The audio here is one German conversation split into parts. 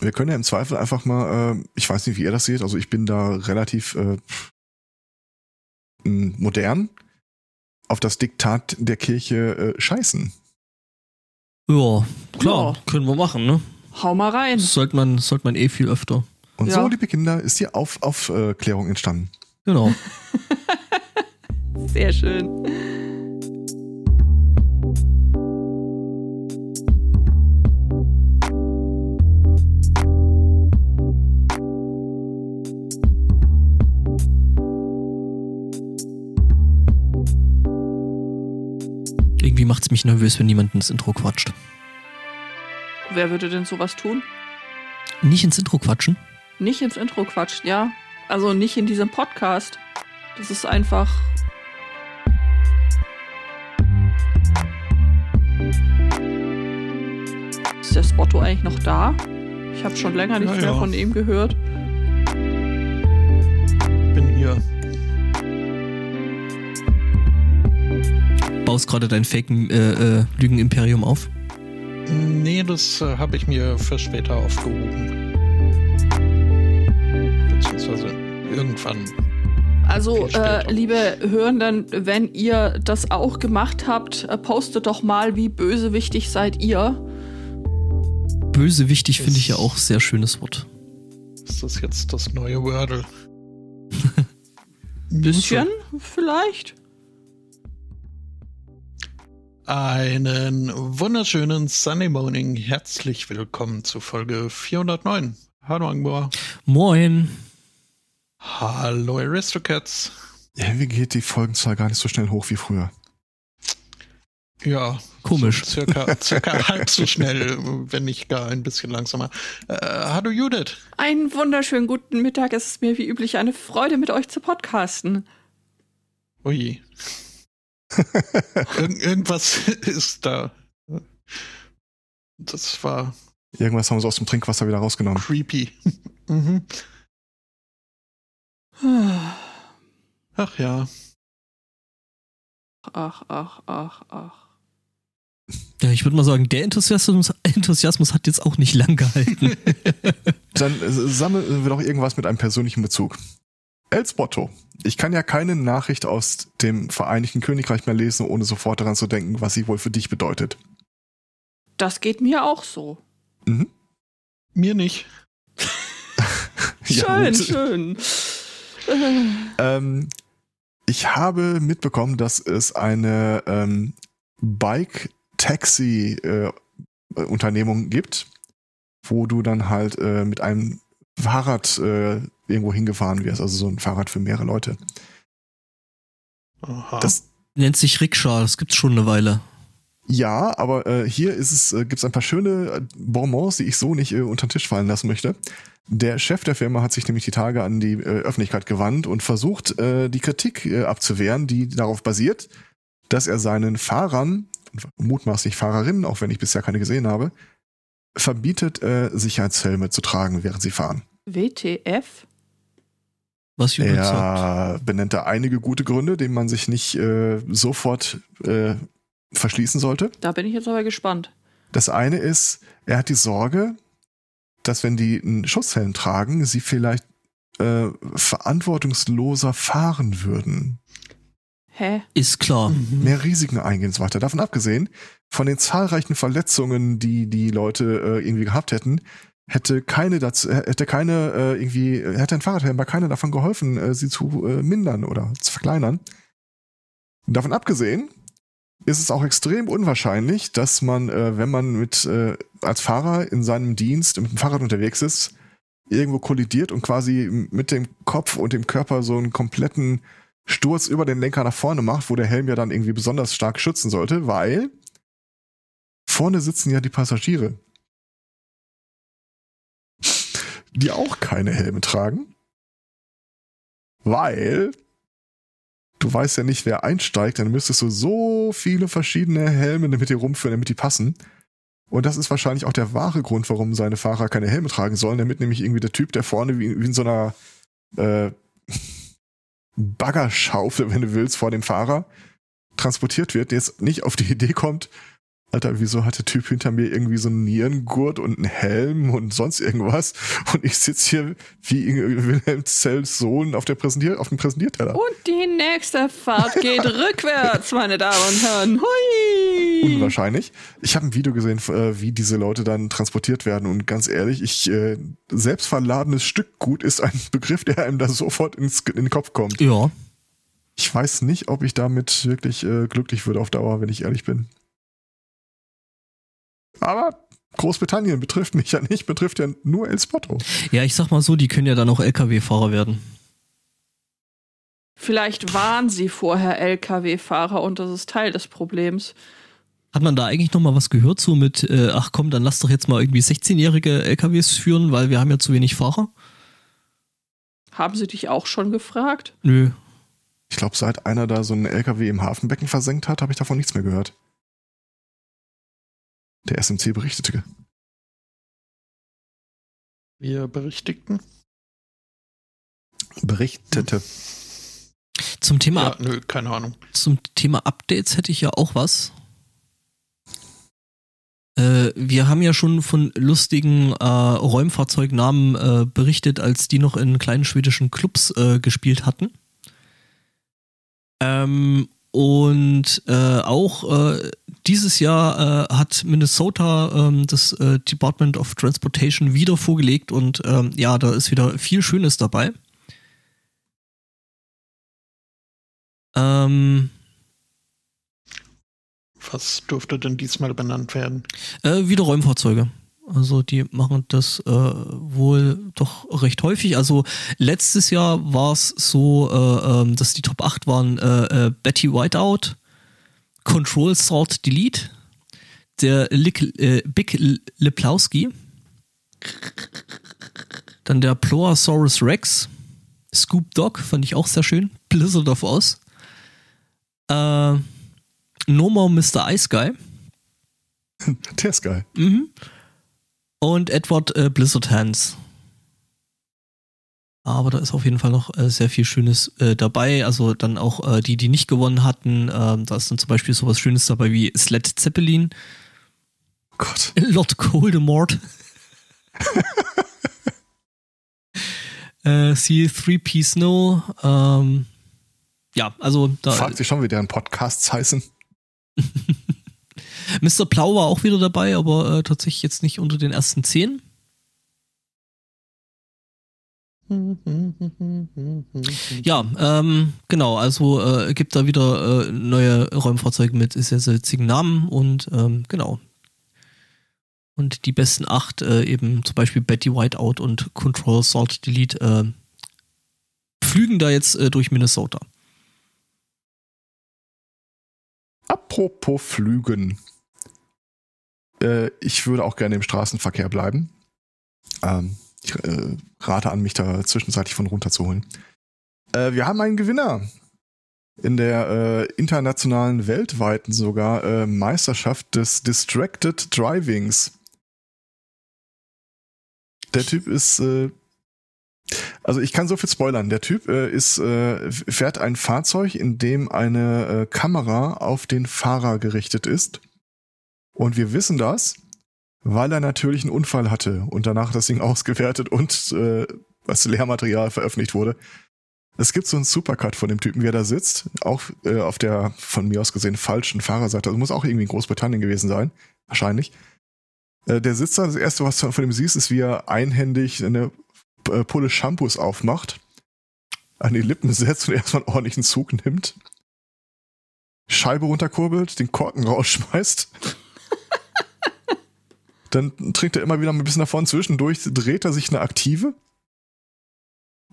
wir können ja im Zweifel einfach mal, äh, ich weiß nicht, wie ihr das seht, also ich bin da relativ äh, modern, auf das Diktat der Kirche äh, scheißen. Ja, klar, ja. können wir machen, ne? Hau mal rein. Das sollte man, sollte man eh viel öfter. Und ja. so, liebe Kinder, ist die Auf Aufklärung entstanden. Genau. Sehr schön. Irgendwie macht es mich nervös, wenn niemand ins Intro quatscht. Wer würde denn sowas tun? Nicht ins Intro quatschen? Nicht ins Intro quatschen, ja. Also nicht in diesem Podcast. Das ist einfach. Ist der Spotto eigentlich noch da? Ich habe schon länger nichts ja, mehr von ihm gehört. Baust gerade dein Fake-Lügen-Imperium äh, äh, auf? Nee, das äh, habe ich mir für später aufgehoben. Beziehungsweise irgendwann. Also, äh, liebe Hörenden, wenn ihr das auch gemacht habt, äh, postet doch mal, wie bösewichtig seid ihr. Bösewichtig finde ich ja auch sehr schönes Wort. Ist das jetzt das neue Wordle? Bisschen, vielleicht. Einen wunderschönen Sunday Morning. Herzlich willkommen zu Folge 409. Hallo Angboa. Moin. Hallo Aristocats. Irgendwie geht die Folgenzahl gar nicht so schnell hoch wie früher. Ja, komisch. So circa, circa halb so schnell, wenn nicht gar ein bisschen langsamer. Äh, hallo Judith. Einen wunderschönen guten Mittag. Es ist mir wie üblich eine Freude, mit euch zu podcasten. Ui. Ir irgendwas ist da. Das war. Irgendwas haben sie aus dem Trinkwasser wieder rausgenommen. Creepy. mhm. Ach ja. Ach, ach, ach, ach. Ja, ich würde mal sagen, der Enthusiasmus, Enthusiasmus hat jetzt auch nicht lang gehalten. Dann äh, sammeln wir doch irgendwas mit einem persönlichen Bezug. Elsbotto. Ich kann ja keine Nachricht aus dem Vereinigten Königreich mehr lesen, ohne sofort daran zu denken, was sie wohl für dich bedeutet. Das geht mir auch so. Mhm. Mir nicht. schön, schön. ähm, ich habe mitbekommen, dass es eine ähm, Bike-Taxi-Unternehmung äh, gibt, wo du dann halt äh, mit einem Fahrrad äh, irgendwo hingefahren wirst, also so ein Fahrrad für mehrere Leute. Aha. Das nennt sich Rikscha, das gibt's schon eine Weile. Ja, aber äh, hier ist es, äh, gibt's ein paar schöne äh, Bonbons, die ich so nicht äh, unter den Tisch fallen lassen möchte. Der Chef der Firma hat sich nämlich die Tage an die äh, Öffentlichkeit gewandt und versucht, äh, die Kritik äh, abzuwehren, die darauf basiert, dass er seinen Fahrern, mutmaßlich Fahrerinnen, auch wenn ich bisher keine gesehen habe, verbietet, äh, Sicherheitshelme zu tragen, während sie fahren. WTF? Was er sagt. benennt da einige gute Gründe, denen man sich nicht äh, sofort äh, verschließen sollte. Da bin ich jetzt aber gespannt. Das eine ist, er hat die Sorge, dass wenn die einen Schutzhelm tragen, sie vielleicht äh, verantwortungsloser fahren würden. Hä? Ist klar. Mhm. Mehr Risiken eingehen und so weiter. Davon abgesehen, von den zahlreichen Verletzungen, die die Leute äh, irgendwie gehabt hätten, hätte keine dazu, hätte keine äh, irgendwie, hätte ein Fahrradhelm bei keiner davon geholfen, äh, sie zu äh, mindern oder zu verkleinern. Davon abgesehen ist es auch extrem unwahrscheinlich, dass man, äh, wenn man mit äh, als Fahrer in seinem Dienst mit dem Fahrrad unterwegs ist, irgendwo kollidiert und quasi mit dem Kopf und dem Körper so einen kompletten Sturz über den Lenker nach vorne macht, wo der Helm ja dann irgendwie besonders stark schützen sollte, weil vorne sitzen ja die Passagiere die auch keine Helme tragen. Weil du weißt ja nicht, wer einsteigt, dann müsstest du so viele verschiedene Helme mit dir rumführen, damit die passen. Und das ist wahrscheinlich auch der wahre Grund, warum seine Fahrer keine Helme tragen sollen, damit nämlich irgendwie der Typ, der vorne wie, wie in so einer äh, Baggerschaufel, wenn du willst, vor dem Fahrer transportiert wird, der jetzt nicht auf die Idee kommt, Alter, wieso hat der Typ hinter mir irgendwie so einen Nierengurt und einen Helm und sonst irgendwas? Und ich sitze hier wie Wilhelm Zells Sohn auf, der Präsentier auf dem Präsentierteller. Und die nächste Fahrt geht rückwärts, meine Damen und Herren. Hui! Unwahrscheinlich. Ich habe ein Video gesehen, äh, wie diese Leute dann transportiert werden. Und ganz ehrlich, ich äh, selbstverladenes Stückgut ist ein Begriff, der einem da sofort ins, in den Kopf kommt. Ja. Ich weiß nicht, ob ich damit wirklich äh, glücklich würde auf Dauer, wenn ich ehrlich bin. Aber Großbritannien betrifft mich ja nicht, betrifft ja nur El Spotto. Ja, ich sag mal so, die können ja dann auch LKW-Fahrer werden. Vielleicht waren sie vorher LKW-Fahrer und das ist Teil des Problems. Hat man da eigentlich noch mal was gehört so mit, äh, ach komm, dann lass doch jetzt mal irgendwie 16-jährige LKWs führen, weil wir haben ja zu wenig Fahrer? Haben sie dich auch schon gefragt? Nö. Ich glaube, seit einer da so einen LKW im Hafenbecken versenkt hat, habe ich davon nichts mehr gehört. Der SMC berichtete. Wir berichtigten. Berichtete. Zum Thema, Ja, nö, keine Ahnung. zum Thema Updates hätte ich ja auch was. Äh, wir haben ja schon von lustigen äh, Räumfahrzeugnamen äh, berichtet, als die noch in kleinen schwedischen Clubs äh, gespielt hatten. Ähm, und äh, auch äh, dieses Jahr äh, hat Minnesota ähm, das äh, Department of Transportation wieder vorgelegt und ähm, ja, da ist wieder viel Schönes dabei. Ähm, Was durfte denn diesmal benannt werden? Äh, wieder Räumfahrzeuge. Also die machen das äh, wohl doch recht häufig. Also letztes Jahr war es so, äh, ähm, dass die Top 8 waren äh, äh, Betty Whiteout, Control Salt Delete, der Lick, äh, Big L- Leplowski, dann der Ploasaurus Rex, Scoop Dog, fand ich auch sehr schön, Blizzard of Oz, äh, No More Mr. Ice Guy, Der ist geil. Mhm. Und Edward äh, Blizzard Hands. Aber da ist auf jeden Fall noch äh, sehr viel Schönes äh, dabei. Also dann auch äh, die, die nicht gewonnen hatten. Ähm, da ist dann zum Beispiel sowas Schönes dabei wie Sled Zeppelin, Oh Gott. Lord Coldemort, äh, C3P Snow. Ähm, ja, also da. Fragt sich schon, wie deren Podcasts heißen. Mr. Plau war auch wieder dabei, aber äh, tatsächlich jetzt nicht unter den ersten zehn. Ja, ähm, genau, also äh, gibt da wieder äh, neue Räumfahrzeuge mit sehr, sehr witzigen Namen und ähm, genau. Und die besten acht, äh, eben zum Beispiel Betty Whiteout und Control Salt Delete, äh, flügen da jetzt äh, durch Minnesota. Apropos Flügen. Äh, ich würde auch gerne im Straßenverkehr bleiben. Ähm, ich äh, rate an, mich da zwischenzeitlich von runterzuholen. Äh, wir haben einen Gewinner in der äh, internationalen, weltweiten sogar äh, Meisterschaft des Distracted Drivings. Der Typ ist, äh, also ich kann so viel spoilern. Der Typ äh, ist, äh, fährt ein Fahrzeug, in dem eine äh, Kamera auf den Fahrer gerichtet ist. Und wir wissen das, weil er natürlich einen Unfall hatte und danach das Ding ausgewertet und äh, was Lehrmaterial veröffentlicht wurde. Es gibt so einen Supercut von dem Typen, wie er da sitzt, auch äh, auf der von mir aus gesehen falschen Fahrerseite. Also muss auch irgendwie in Großbritannien gewesen sein, wahrscheinlich. Äh, der sitzt da, das erste, was du von ihm siehst, ist, wie er einhändig eine äh, Pulle Shampoos aufmacht, an die Lippen setzt und erstmal einen ordentlichen Zug nimmt, Scheibe runterkurbelt, den Korken rausschmeißt. Dann trinkt er immer wieder ein bisschen davon. Zwischendurch dreht er sich eine Aktive.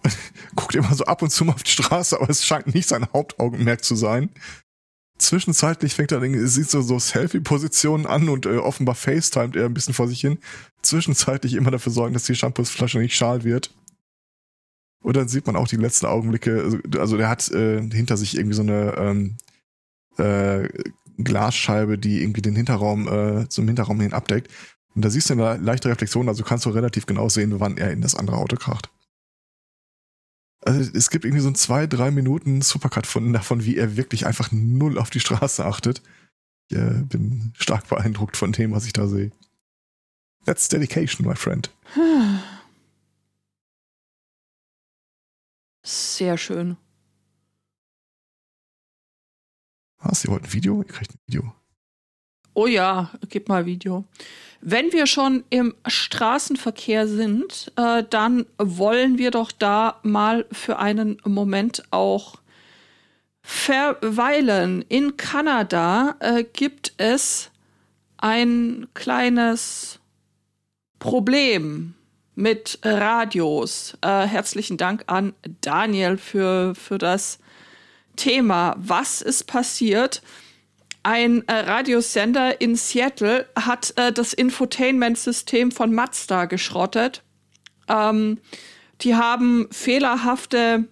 Guckt immer so ab und zu mal auf die Straße, aber es scheint nicht sein Hauptaugenmerk zu sein. Zwischenzeitlich fängt er, sieht so, so Selfie-Positionen an und äh, offenbar FaceTimet er ein bisschen vor sich hin. Zwischenzeitlich immer dafür sorgen, dass die Shampoosflasche nicht schal wird. Und dann sieht man auch die letzten Augenblicke, also, also der hat äh, hinter sich irgendwie so eine ähm, äh, Glasscheibe, die irgendwie den Hinterraum äh, zum Hinterraum hin abdeckt. Und da siehst du eine leichte Reflexion, also kannst du relativ genau sehen, wann er in das andere Auto kracht. Also es gibt irgendwie so ein zwei, drei Minuten Supercut von davon, wie er wirklich einfach null auf die Straße achtet. Ich äh, bin stark beeindruckt von dem, was ich da sehe. That's dedication, my friend. Sehr schön. Was? Ihr wollt ein Video? Ihr kriegt ein Video. Oh ja, gib mal Video. Wenn wir schon im Straßenverkehr sind, äh, dann wollen wir doch da mal für einen Moment auch verweilen. In Kanada äh, gibt es ein kleines Problem mit Radios. Äh, herzlichen Dank an Daniel für, für das Thema. Was ist passiert? Ein äh, Radiosender in Seattle hat äh, das Infotainment-System von Mazda geschrottet. Ähm, die haben fehlerhafte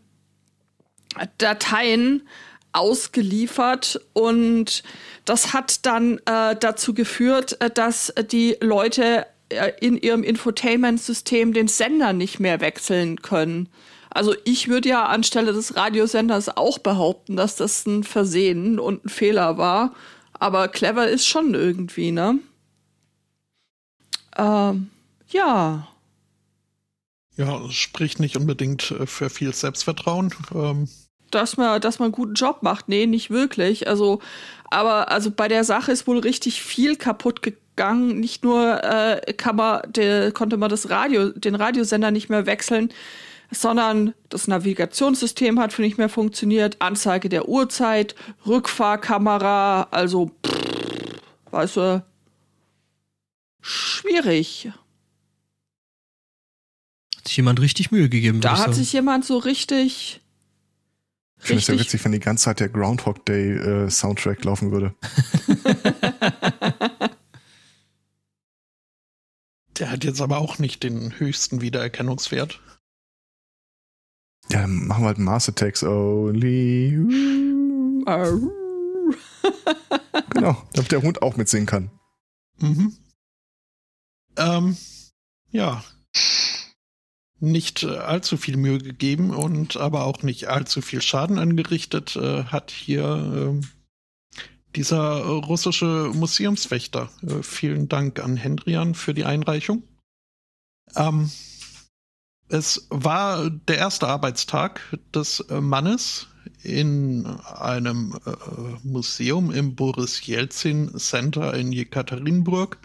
Dateien ausgeliefert und das hat dann äh, dazu geführt, äh, dass die Leute äh, in ihrem Infotainment-System den Sender nicht mehr wechseln können. Also ich würde ja anstelle des Radiosenders auch behaupten, dass das ein Versehen und ein Fehler war. Aber clever ist schon irgendwie, ne? Ähm, ja. Ja, spricht nicht unbedingt äh, für viel Selbstvertrauen. Ähm. Dass man, dass man einen guten Job macht. Nee, nicht wirklich. Also, aber also bei der Sache ist wohl richtig viel kaputt gegangen. Nicht nur äh, kann man, der, konnte man das Radio, den Radiosender nicht mehr wechseln, sondern das Navigationssystem hat nicht mehr funktioniert, Anzeige der Uhrzeit, Rückfahrkamera, also, pff, weißt du, schwierig. Hat sich jemand richtig Mühe gegeben. Da hat sich jemand so richtig. Ich finde es ja witzig, wenn die ganze Zeit der Groundhog Day äh, Soundtrack laufen würde. der hat jetzt aber auch nicht den höchsten Wiedererkennungswert. Ja, dann machen wir halt Mars Attacks only. genau, damit der Hund auch mitsingen kann. Mhm. Ähm, ja. Nicht äh, allzu viel Mühe gegeben und aber auch nicht allzu viel Schaden angerichtet äh, hat hier äh, dieser russische Museumswächter. Äh, vielen Dank an Hendrian für die Einreichung. Ähm, es war der erste Arbeitstag des äh, Mannes in einem äh, Museum im Boris Jelzin Center in Jekaterinburg,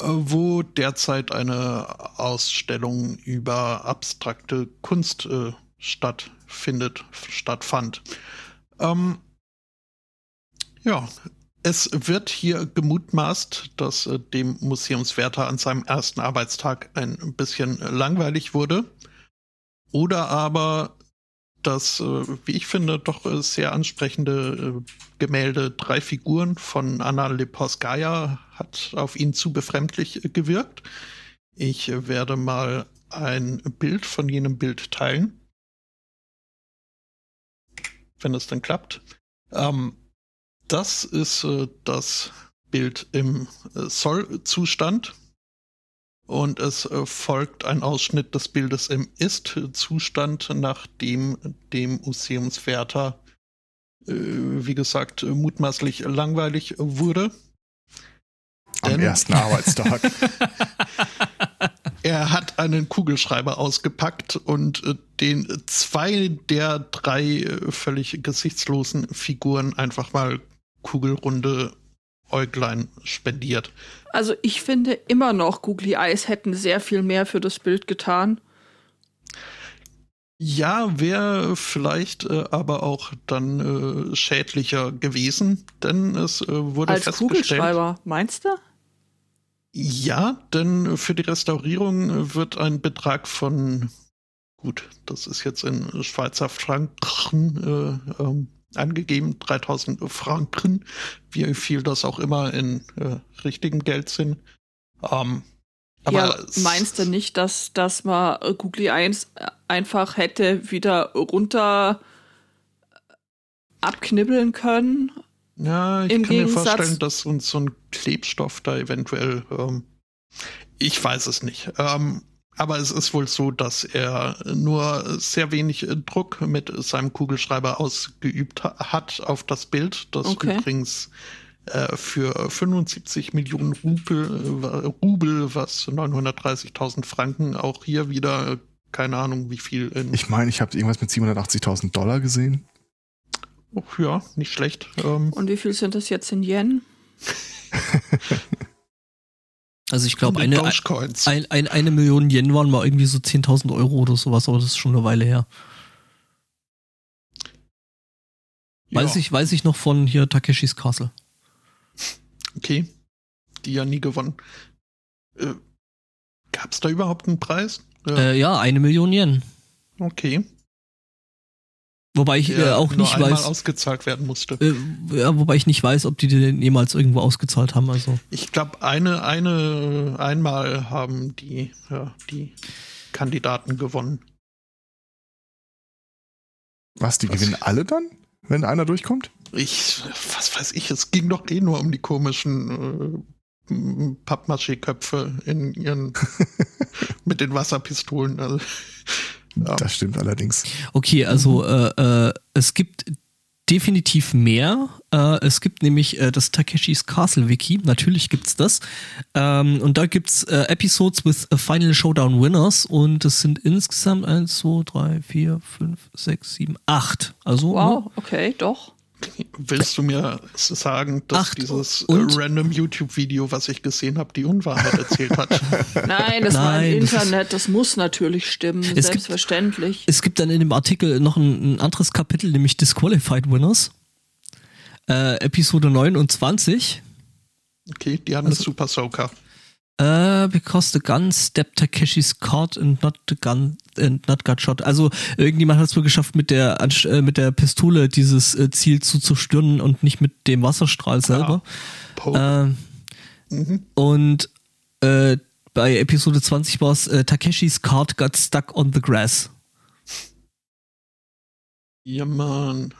äh, wo derzeit eine Ausstellung über abstrakte Kunst äh, stattfindet, stattfand. Ähm, ja, es wird hier gemutmaßt, dass äh, dem Museumswärter an seinem ersten Arbeitstag ein bisschen langweilig wurde. Oder aber das, äh, wie ich finde, doch äh, sehr ansprechende Gemälde Drei Figuren von Anna Leporskaya hat auf ihn zu befremdlich gewirkt. Ich werde mal ein Bild von jenem Bild teilen. Wenn es dann klappt. Ähm, das ist äh, das Bild im äh, Soll-Zustand. Und es äh, folgt ein Ausschnitt des Bildes im Ist-Zustand, nachdem dem Museumswärter, äh, wie gesagt, mutmaßlich langweilig wurde. Am Denn ersten Arbeitstag. er hat einen Kugelschreiber ausgepackt und äh, den zwei der drei äh, völlig gesichtslosen Figuren einfach mal kugelrunde Äuglein spendiert. Also ich finde immer noch, Googly Eyes hätten sehr viel mehr für das Bild getan. Ja, wäre vielleicht äh, aber auch dann äh, schädlicher gewesen, denn es äh, wurde Als festgestellt. Kugelschreiber, meinst du? Ja, denn für die Restaurierung wird ein Betrag von, gut, das ist jetzt in Schweizer Franken, äh, ähm, angegeben, 3000 Franken, wie viel das auch immer in äh, richtigem Geld sind. Ähm, aber ja, meinst du nicht, dass, dass man Googly 1 einfach hätte wieder runter abknibbeln können? Ja, ich Im kann Gegensatz mir vorstellen, dass uns so ein Klebstoff da eventuell, ähm, ich weiß es nicht. Ähm, aber es ist wohl so, dass er nur sehr wenig Druck mit seinem Kugelschreiber ausgeübt hat auf das Bild, das okay. übrigens äh, für 75 Millionen Rubel, Rubel was 930.000 Franken. Auch hier wieder, keine Ahnung, wie viel. In Ich meine, ich habe irgendwas mit 780.000 Dollar gesehen. oh, ja, nicht schlecht. Ähm, Und wie viel sind das jetzt in Yen? Also ich glaube, in eine, ein, ein, eine Million Yen waren mal irgendwie so 10.000 Euro oder sowas, aber das ist schon eine Weile her. Weiß, Ja, ich, weiß ich noch von hier Takeshis Castle. Okay. Die ja nie gewonnen. Äh, Gab es da überhaupt einen Preis? Ja, Äh, ja, eine Million Yen. okay. Wobei ich äh, auch nur nicht weiß, ausgezahlt werden musste. äh, ja, wobei ich nicht weiß, ob die den jemals irgendwo ausgezahlt haben. Also Ich glaube, eine, eine, einmal haben die, ja, die Kandidaten gewonnen. Was, die Was? gewinnen alle dann, wenn einer durchkommt? Ich, was weiß ich, es ging doch eh nur um die komischen äh, Pappmaché-Köpfe in ihren, mit den Wasserpistolen. Also, ja. Das stimmt allerdings. Okay, also äh, äh, es gibt definitiv mehr. Äh, es gibt nämlich äh, das Takeshis Castle Wiki. Natürlich gibt's das. Ähm, und da gibt's äh, Episodes with a Final Showdown Winners und es sind insgesamt 1, 2, 3, 4, 5, 6, 7, 8. Also ne? Wow, okay, doch. Willst du mir sagen, dass Acht dieses und- random YouTube-Video, was ich gesehen habe, die Unwahrheit erzählt hat? Nein, das war Nein, im das ist- Internet, das muss natürlich stimmen, gibt- selbstverständlich. Es gibt dann in dem Artikel noch ein, ein anderes Kapitel, nämlich Disqualified Winners. Äh, Episode 29. Okay, die haben Also- eine Super Soaker. Uh, because the gun stepped Takeshis caught and not the gun and not got shot. Also irgendjemand hat es wohl geschafft, mit der äh, mit der Pistole dieses äh, Ziel zu zerstören und nicht mit dem Wasserstrahl selber. Po Äh, mhm. und äh, bei Episode 20 war es Takeshis cart got stuck on the grass. Ja, Mann.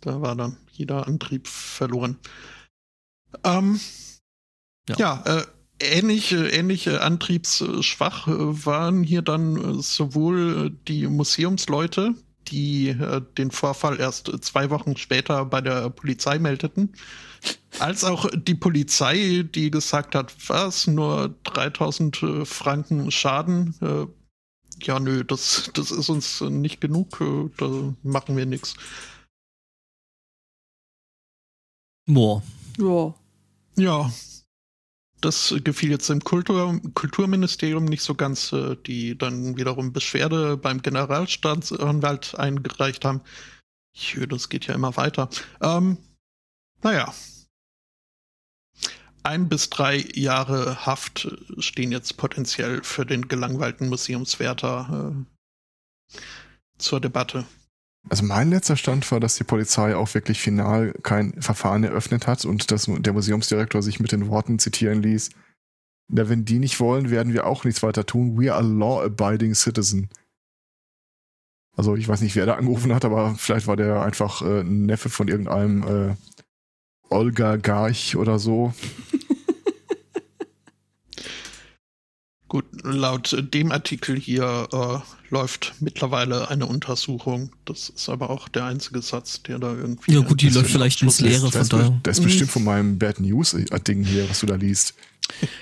Da war dann jeder Antrieb verloren. Ähm, Ja. ja, äh, ähnliche, ähnliche antriebsschwach äh, waren hier dann äh, sowohl äh, die Museumsleute, die äh, den Vorfall erst äh, zwei Wochen später bei der Polizei meldeten, als auch die Polizei, die gesagt hat, was, nur 3000 äh, Franken Schaden, äh, ja, nö, das, das ist uns äh, nicht genug, äh, da machen wir nichts. Boah. Ja. Ja, das gefiel jetzt dem Kultur Kulturministerium nicht so ganz, äh, die dann wiederum Beschwerde beim Generalstaatsanwalt eingereicht haben. Jö, das geht ja immer weiter. Ähm, naja. Ein bis drei Jahre Haft stehen jetzt potenziell für den gelangweilten Museumswärter äh, zur Debatte. Also mein letzter Stand war, dass die Polizei auch wirklich final kein Verfahren eröffnet hat und dass der Museumsdirektor sich mit den Worten zitieren ließ. Na, wenn die nicht wollen, werden wir auch nichts weiter tun. We are law-abiding citizen. Also ich weiß nicht, wer da angerufen hat, aber vielleicht war der einfach äh, ein Neffe von irgendeinem äh, Olga Garch oder so. Gut, laut dem Artikel hier äh, läuft mittlerweile eine Untersuchung. Das ist aber auch der einzige Satz, der da irgendwie. Ja gut, die läuft vielleicht ins Leere, von Das, daher. das ist bestimmt von meinem Bad News-Ding hier, was du da liest.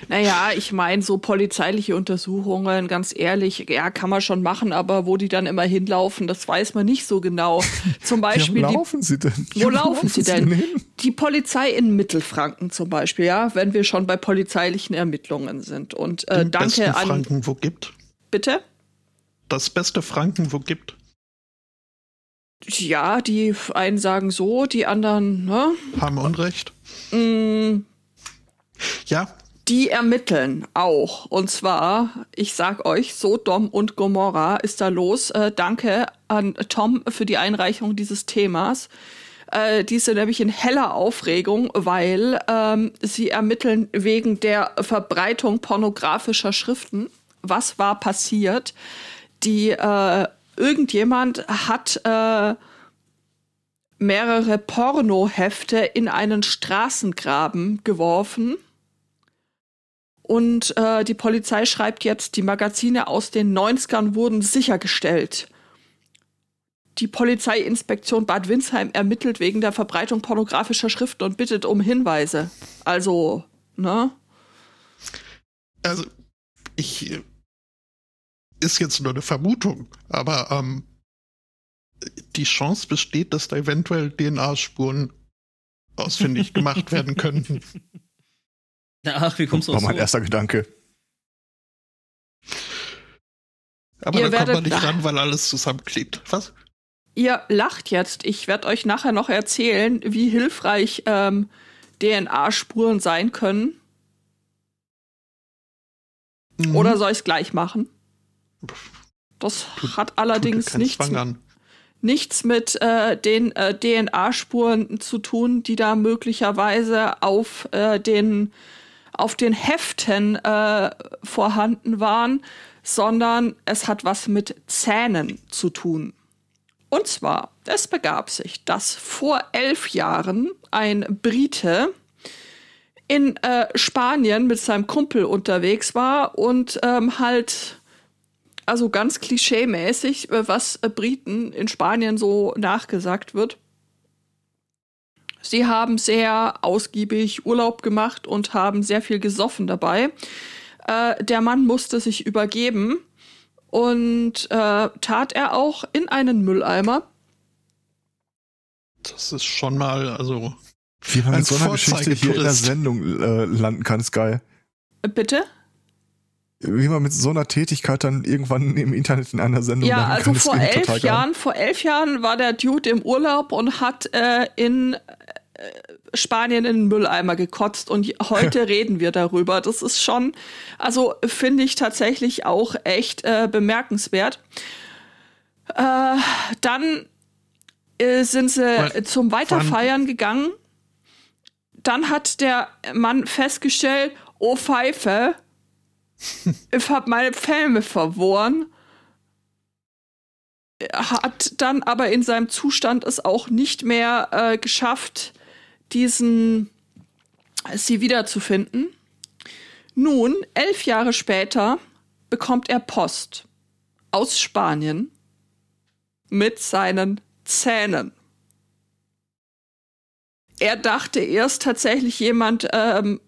Naja, ich meine, so polizeiliche Untersuchungen, ganz ehrlich, ja, kann man schon machen, aber wo die dann immer hinlaufen, das weiß man nicht so genau. Zum Beispiel ja, wo die laufen sie denn? Wo laufen sie denn? hin? Die Polizei in Mittelfranken zum Beispiel, ja, wenn wir schon bei polizeilichen Ermittlungen sind. Und äh, Den besten danke an. Franken, wo gibt. Bitte? Das beste Franken, wo gibt. Ja, die einen sagen so, die anderen, ne? Haben Unrecht. Mm, Ja, die ermitteln auch. Und zwar, ich sag euch, Sodom und Gomorra ist da los. Äh, danke an Tom für die Einreichung dieses Themas. Äh, die sind nämlich in heller Aufregung, weil ähm, sie ermitteln wegen der Verbreitung pornografischer Schriften. Was war passiert? Die äh, irgendjemand hat äh, mehrere Pornohefte in einen Straßengraben geworfen. Und äh, die Polizei schreibt jetzt, die Magazine aus den 90ern wurden sichergestellt. die Polizeiinspektion Bad Windsheim ermittelt wegen der Verbreitung pornografischer Schriften und bittet um Hinweise. Also, ne? Also, ich äh, ist jetzt nur eine Vermutung, aber ähm, die Chance besteht, dass da eventuell DNA-Spuren ausfindig gemacht werden könnten. Ach, wie kommst du War mein so? erster Gedanke. Aber Ihr da kommt man nicht ran, weil alles zusammenklebt. Was? Ihr lacht jetzt. Ich werde euch nachher noch erzählen, wie hilfreich ähm, DNA-Spuren sein können. Mhm. Oder soll ich es gleich machen? Das Tut- hat allerdings nichts, nichts mit äh, den äh, DNA-Spuren zu tun, die da möglicherweise auf äh, den auf den Heften äh, vorhanden waren, sondern es hat was mit Zähnen zu tun. Und zwar, es begab sich, dass vor elf Jahren ein Brite in äh, Spanien mit seinem Kumpel unterwegs war und ähm, halt, also ganz klischeemäßig, äh, was äh, Briten in Spanien so nachgesagt wird. Sie haben sehr ausgiebig Urlaub gemacht und haben sehr viel gesoffen dabei. Äh, der Mann musste sich übergeben und äh, tat er auch in einen Mülleimer. Das ist schon mal, also Wie man mit so einer Geschichte hier in der. Sendung äh, landen kann, ist geil. Äh, Bitte? Wie man mit so einer Tätigkeit dann irgendwann im Internet in einer Sendung Ja, also kann, vor elf. Jahren, vor elf Jahren war der Dude im Urlaub und hat äh, in äh, Spanien in den Mülleimer gekotzt und heute reden wir darüber. Das ist schon, also finde ich tatsächlich auch echt äh, bemerkenswert. Äh, dann äh, sind sie zum Weiterfeiern gegangen. Dann hat der Mann festgestellt, oh Pfeife, ich hab meine Filme verloren hat dann aber in seinem Zustand es auch nicht mehr äh, geschafft, diesen sie wiederzufinden. Nun, elf Jahre später, bekommt er Post aus Spanien mit seinen Zähnen. Er dachte erst tatsächlich, jemand ähm,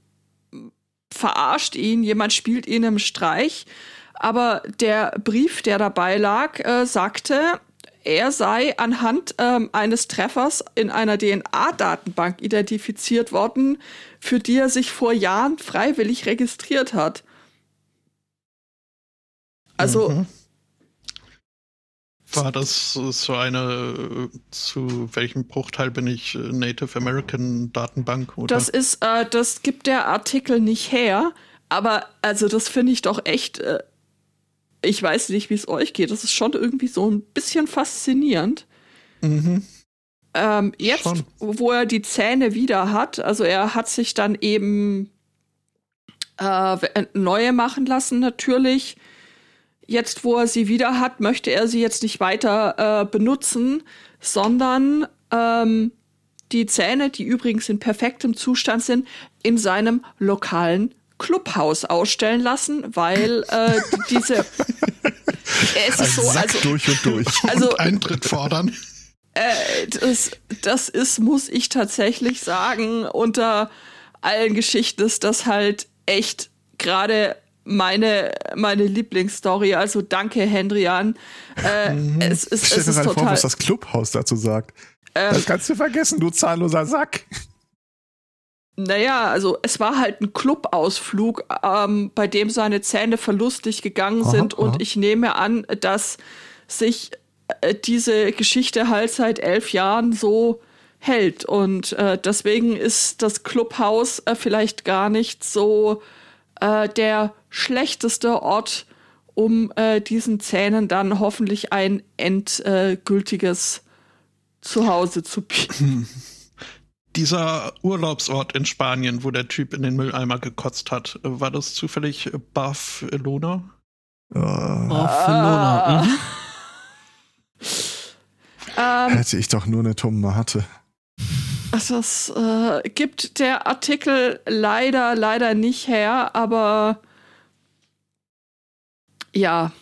verarscht ihn, jemand spielt ihn im Streich. Aber der Brief, der dabei lag, äh, sagte, er sei anhand ähm, eines Treffers in einer DNA-Datenbank identifiziert worden, für die er sich vor Jahren freiwillig registriert hat. Also, Mhm. War das so eine, zu welchem Bruchteil bin ich äh, Native American Datenbank? Oder? das ist, äh, das gibt der Artikel nicht her. Aber also, das finde ich doch echt. Äh, ich weiß nicht, wie es euch geht. Das ist schon irgendwie so ein bisschen faszinierend. mhm. Ähm, jetzt, Schon. wo er die Zähne wieder hat, also er hat sich dann eben äh, neue machen lassen, natürlich. Jetzt, wo er sie wieder hat, möchte er sie jetzt nicht weiter äh, benutzen, sondern ähm, die Zähne, die übrigens in perfektem Zustand sind, in seinem lokalen Clubhaus ausstellen lassen, weil äh, diese. es ist so, Sack also, durch und durch. also Und Eintritt fordern. äh, das, das ist, muss ich tatsächlich sagen, unter allen Geschichten ist das halt echt gerade meine, meine Lieblingsstory. Also danke, Hendrian. Äh, es, ist, Stell es dir mal vor, was das Clubhaus dazu sagt. Ähm, das kannst du vergessen, du zahnloser Sack. Naja, also es war halt ein Clubausflug, ähm, bei dem seine Zähne verlustig gegangen Aha, sind. Und aha. ich nehme an, dass sich äh, diese Geschichte halt seit elf Jahren so hält. Und äh, deswegen ist das Clubhaus äh, vielleicht gar nicht so äh, der schlechteste Ort, um äh, diesen Zähnen dann hoffentlich ein endgültiges Zuhause zu bieten. Dieser Urlaubsort in Spanien, wo der Typ in den Mülleimer gekotzt hat, war das zufällig Barcelona? Äh, Barcelona. Mhm. Ähm, hätte ich doch nur eine Tomate. Also das äh, gibt der Artikel leider, leider nicht her, aber ja,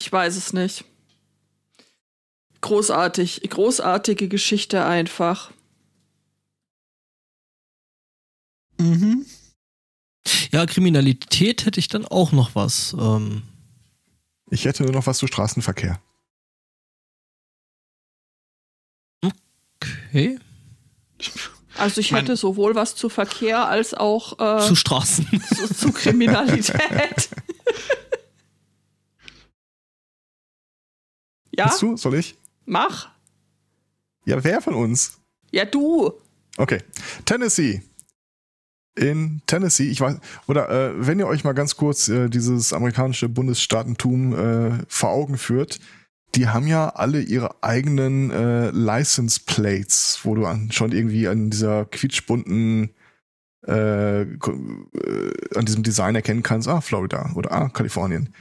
ich weiß es nicht. großartig, großartige Geschichte einfach. Mhm. Ja, Kriminalität hätte ich dann auch noch was. Ähm, Ich hätte nur noch was zu Straßenverkehr. okay. Also ich Mein- hätte sowohl was zu Verkehr als auch äh, Zu Straßen. zu, zu Kriminalität. ja, Willst du? Soll ich? mach. Ja, wer von uns? Ja, du. Okay. Tennessee. In Tennessee, ich weiß, oder äh, wenn ihr euch mal ganz kurz äh, dieses amerikanische Bundesstaatentum äh, vor Augen führt, die haben ja alle ihre eigenen äh, License Plates, wo du an, schon irgendwie an dieser quietschbunten äh, äh, an diesem Design erkennen kannst, ah, Florida oder ah, Kalifornien.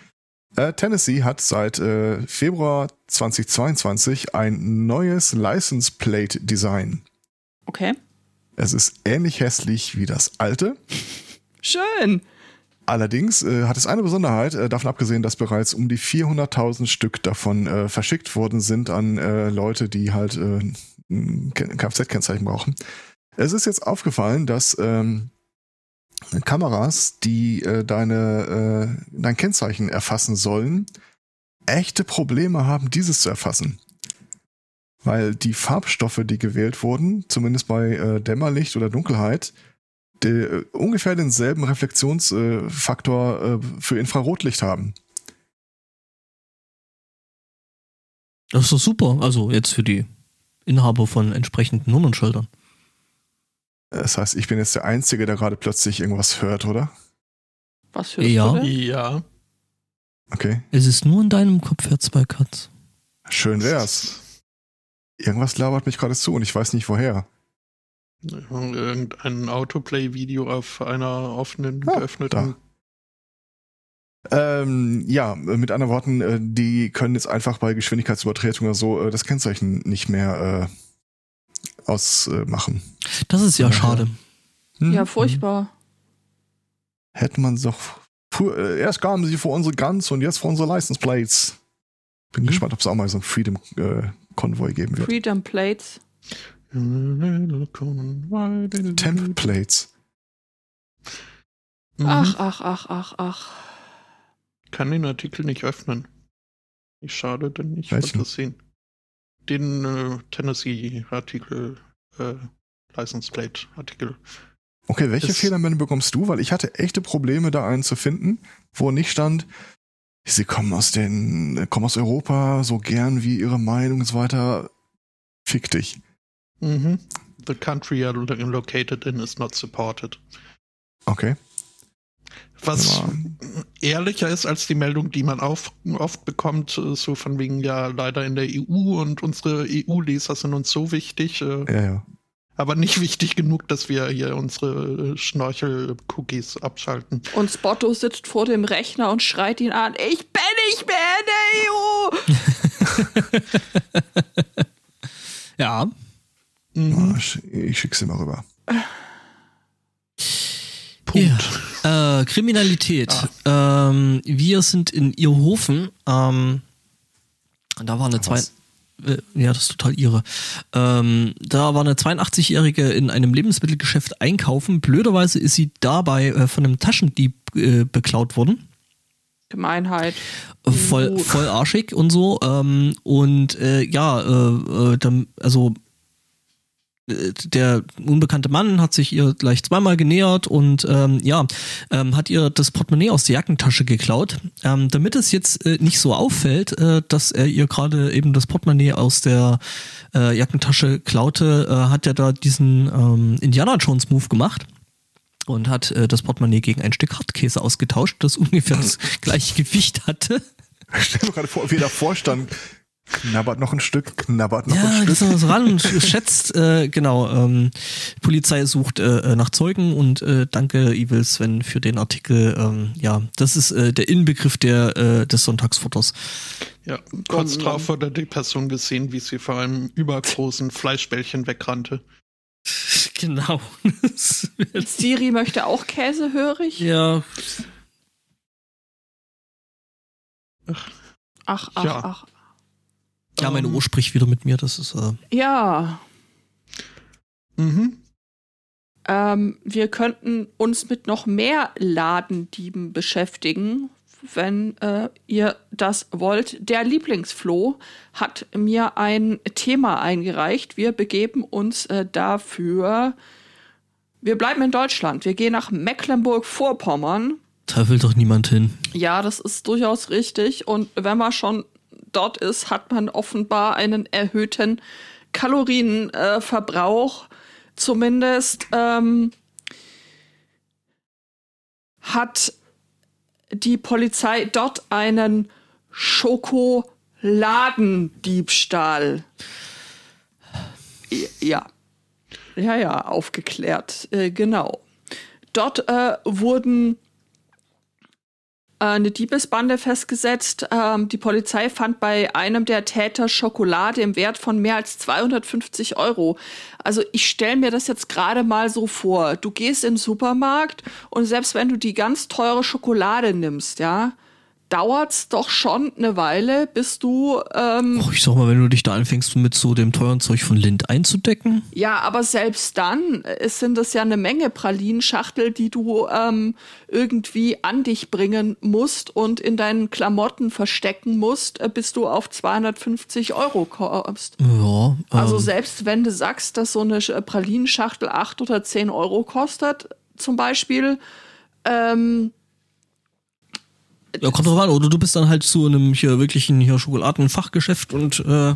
Äh, Tennessee hat seit äh, Februar 2022 ein neues License Plate Design. Okay. Es ist ähnlich hässlich wie das alte. Schön. Allerdings äh, hat es eine Besonderheit, äh, davon abgesehen, dass bereits um die 400.000 Stück davon äh, verschickt worden sind an äh, Leute, die halt äh, ein Ke- Kfz-Kennzeichen brauchen. Es ist jetzt aufgefallen, dass ähm, Kameras, die äh, deine, dein Kennzeichen erfassen sollen, echte Probleme haben, dieses zu erfassen. Weil die Farbstoffe, die gewählt wurden, zumindest bei Dämmerlicht oder Dunkelheit, äh, ungefähr denselben Reflexionsfaktor äh, für Infrarotlicht haben. Das ist doch super. Also jetzt für die Inhaber von entsprechenden Nummernschildern. Das heißt, ich bin jetzt der Einzige, der gerade plötzlich irgendwas hört, oder? Was hörst Ja. du denn? Ja. Okay, Es ist nur in deinem Kopf, Herr Zweikatz. schön wär's. Irgendwas labert mich gerade zu und ich weiß nicht woher. Irgendein Autoplay-Video auf einer offenen, Ah, geöffneten. Ähm, ja, mit anderen Worten, äh, die können jetzt einfach bei Geschwindigkeitsübertretung oder so äh, das Kennzeichen nicht mehr äh, ausmachen. Das ist ja Ja. schade. Hm? Ja, furchtbar. Hätte man doch. Puh, äh, erst gaben sie vor unsere Guns und jetzt vor unsere License Plates. Bin Mhm. gespannt, ob es auch mal so ein Freedom äh, Konvoi geben wird. Freedom Plates. Temp Plates. Mhm. Ach, ach, ach, ach, ach. Kann den Artikel nicht öffnen. Ich schade, denn ich wollte es sehen. Den äh, Tennessee-Artikel, äh, License Plate-Artikel. Okay, welche Es- Fehlermeldung bekommst du? Weil ich hatte echte Probleme, da einen zu finden, wo nicht stand, sie kommen aus den, kommen aus Europa, so gern wie ihre Meinung und so weiter. Fick dich. Mhm. The country you're lo- located in is not supported. Okay. Was Ja. ehrlicher ist als die Meldung, die man auf, oft bekommt, äh, so von wegen ja leider in der EU und unsere EU-Leser sind uns so wichtig, äh, Ja, ja. aber nicht wichtig genug, dass wir hier unsere äh, Schnorchel-Cookies abschalten. Und Spotto sitzt vor dem Rechner und schreit ihn an, ich bin nicht mehr in der EU. Ja. Mhm. Ah, Ich schick's dir mal rüber. Punkt. Äh, Kriminalität. Ähm, wir sind in Irhofen. Ähm, da war eine zwei. Was? Äh, ja, das ist total ihre. Ähm, da war eine 82-Jährige in einem Lebensmittelgeschäft einkaufen. Blöderweise ist sie dabei äh, von einem Taschendieb äh, beklaut worden. Gemeinheit. voll, voll arschig und so. Ähm, und äh, ja, dann, also der unbekannte Mann hat sich ihr gleich zweimal genähert und ähm, ja, ähm, hat ihr das Portemonnaie aus der Jackentasche geklaut. Ähm, damit es jetzt äh, nicht so auffällt, äh, dass er ihr gerade eben das Portemonnaie aus der äh, Jackentasche klaute, äh, hat er da diesen ähm, Indiana Jones Move gemacht und hat äh, das Portemonnaie gegen ein Stück Hartkäse ausgetauscht, das ungefähr das gleiche Gewicht hatte. Stell mir gerade vor, wie er davor stand. Knabbert noch ein Stück, knabbert noch Ja, ein Stück. so ran und schätzt, äh, genau, ähm, Polizei sucht äh, nach Zeugen und äh, danke Evil Sven für den Artikel. Ähm, ja, das ist äh, der Inbegriff der, äh, des Sonntagsfutters. Ja, kurz Mann. drauf wurde die Person gesehen, wie sie vor einem übergroßen Fleischbällchen wegrannte. Genau. Siri möchte auch Käse, höre ich. ja, Ach, ach, Ja. ach. Ja, meine Ähm, Uhr spricht wieder mit mir, das ist, äh, Ja, Mhm. ähm, wir könnten uns mit noch mehr Ladendieben beschäftigen, wenn äh, ihr das wollt. Der Lieblingsfloh hat mir ein Thema eingereicht. Wir begeben uns äh, dafür. Wir bleiben in Deutschland. Wir gehen nach Mecklenburg-Vorpommern. da will doch niemand hin. Ja, das ist durchaus richtig. Und wenn man schon dort ist, hat man offenbar einen erhöhten Kalorienverbrauch. Äh, Verbrauch. Zumindest ähm, hat die Polizei dort einen Schokoladendiebstahl. Ja. Ja, ja, aufgeklärt. Äh, genau. Dort äh, wurden äh, eine Diebesbande festgesetzt. Ähm, die Polizei fand bei einem der Täter Schokolade im Wert von mehr als 250 Euro. Also ich stelle mir das jetzt gerade mal so vor. Du gehst in den Supermarkt und selbst wenn du die ganz teure Schokolade nimmst, ja, dauert's doch schon eine Weile, bis du ähm, Oh, ich sag mal, wenn du dich da anfängst, mit so dem teuren Zeug von Lind einzudecken. Ja, aber selbst dann äh, sind es ja eine Menge Pralinschachtel, die du ähm, irgendwie an dich bringen musst und in deinen Klamotten verstecken musst, äh, bis du auf 250 Euro kommst. Ja, Also ähm, selbst wenn du sagst, dass so eine Sch- Pralinschachtel 8 oder 10 Euro kostet, zum Beispiel, ähm, ja, kommt drauf an. Oder du bist dann halt zu einem hier wirklichen hier Schokoladenfachgeschäft und äh,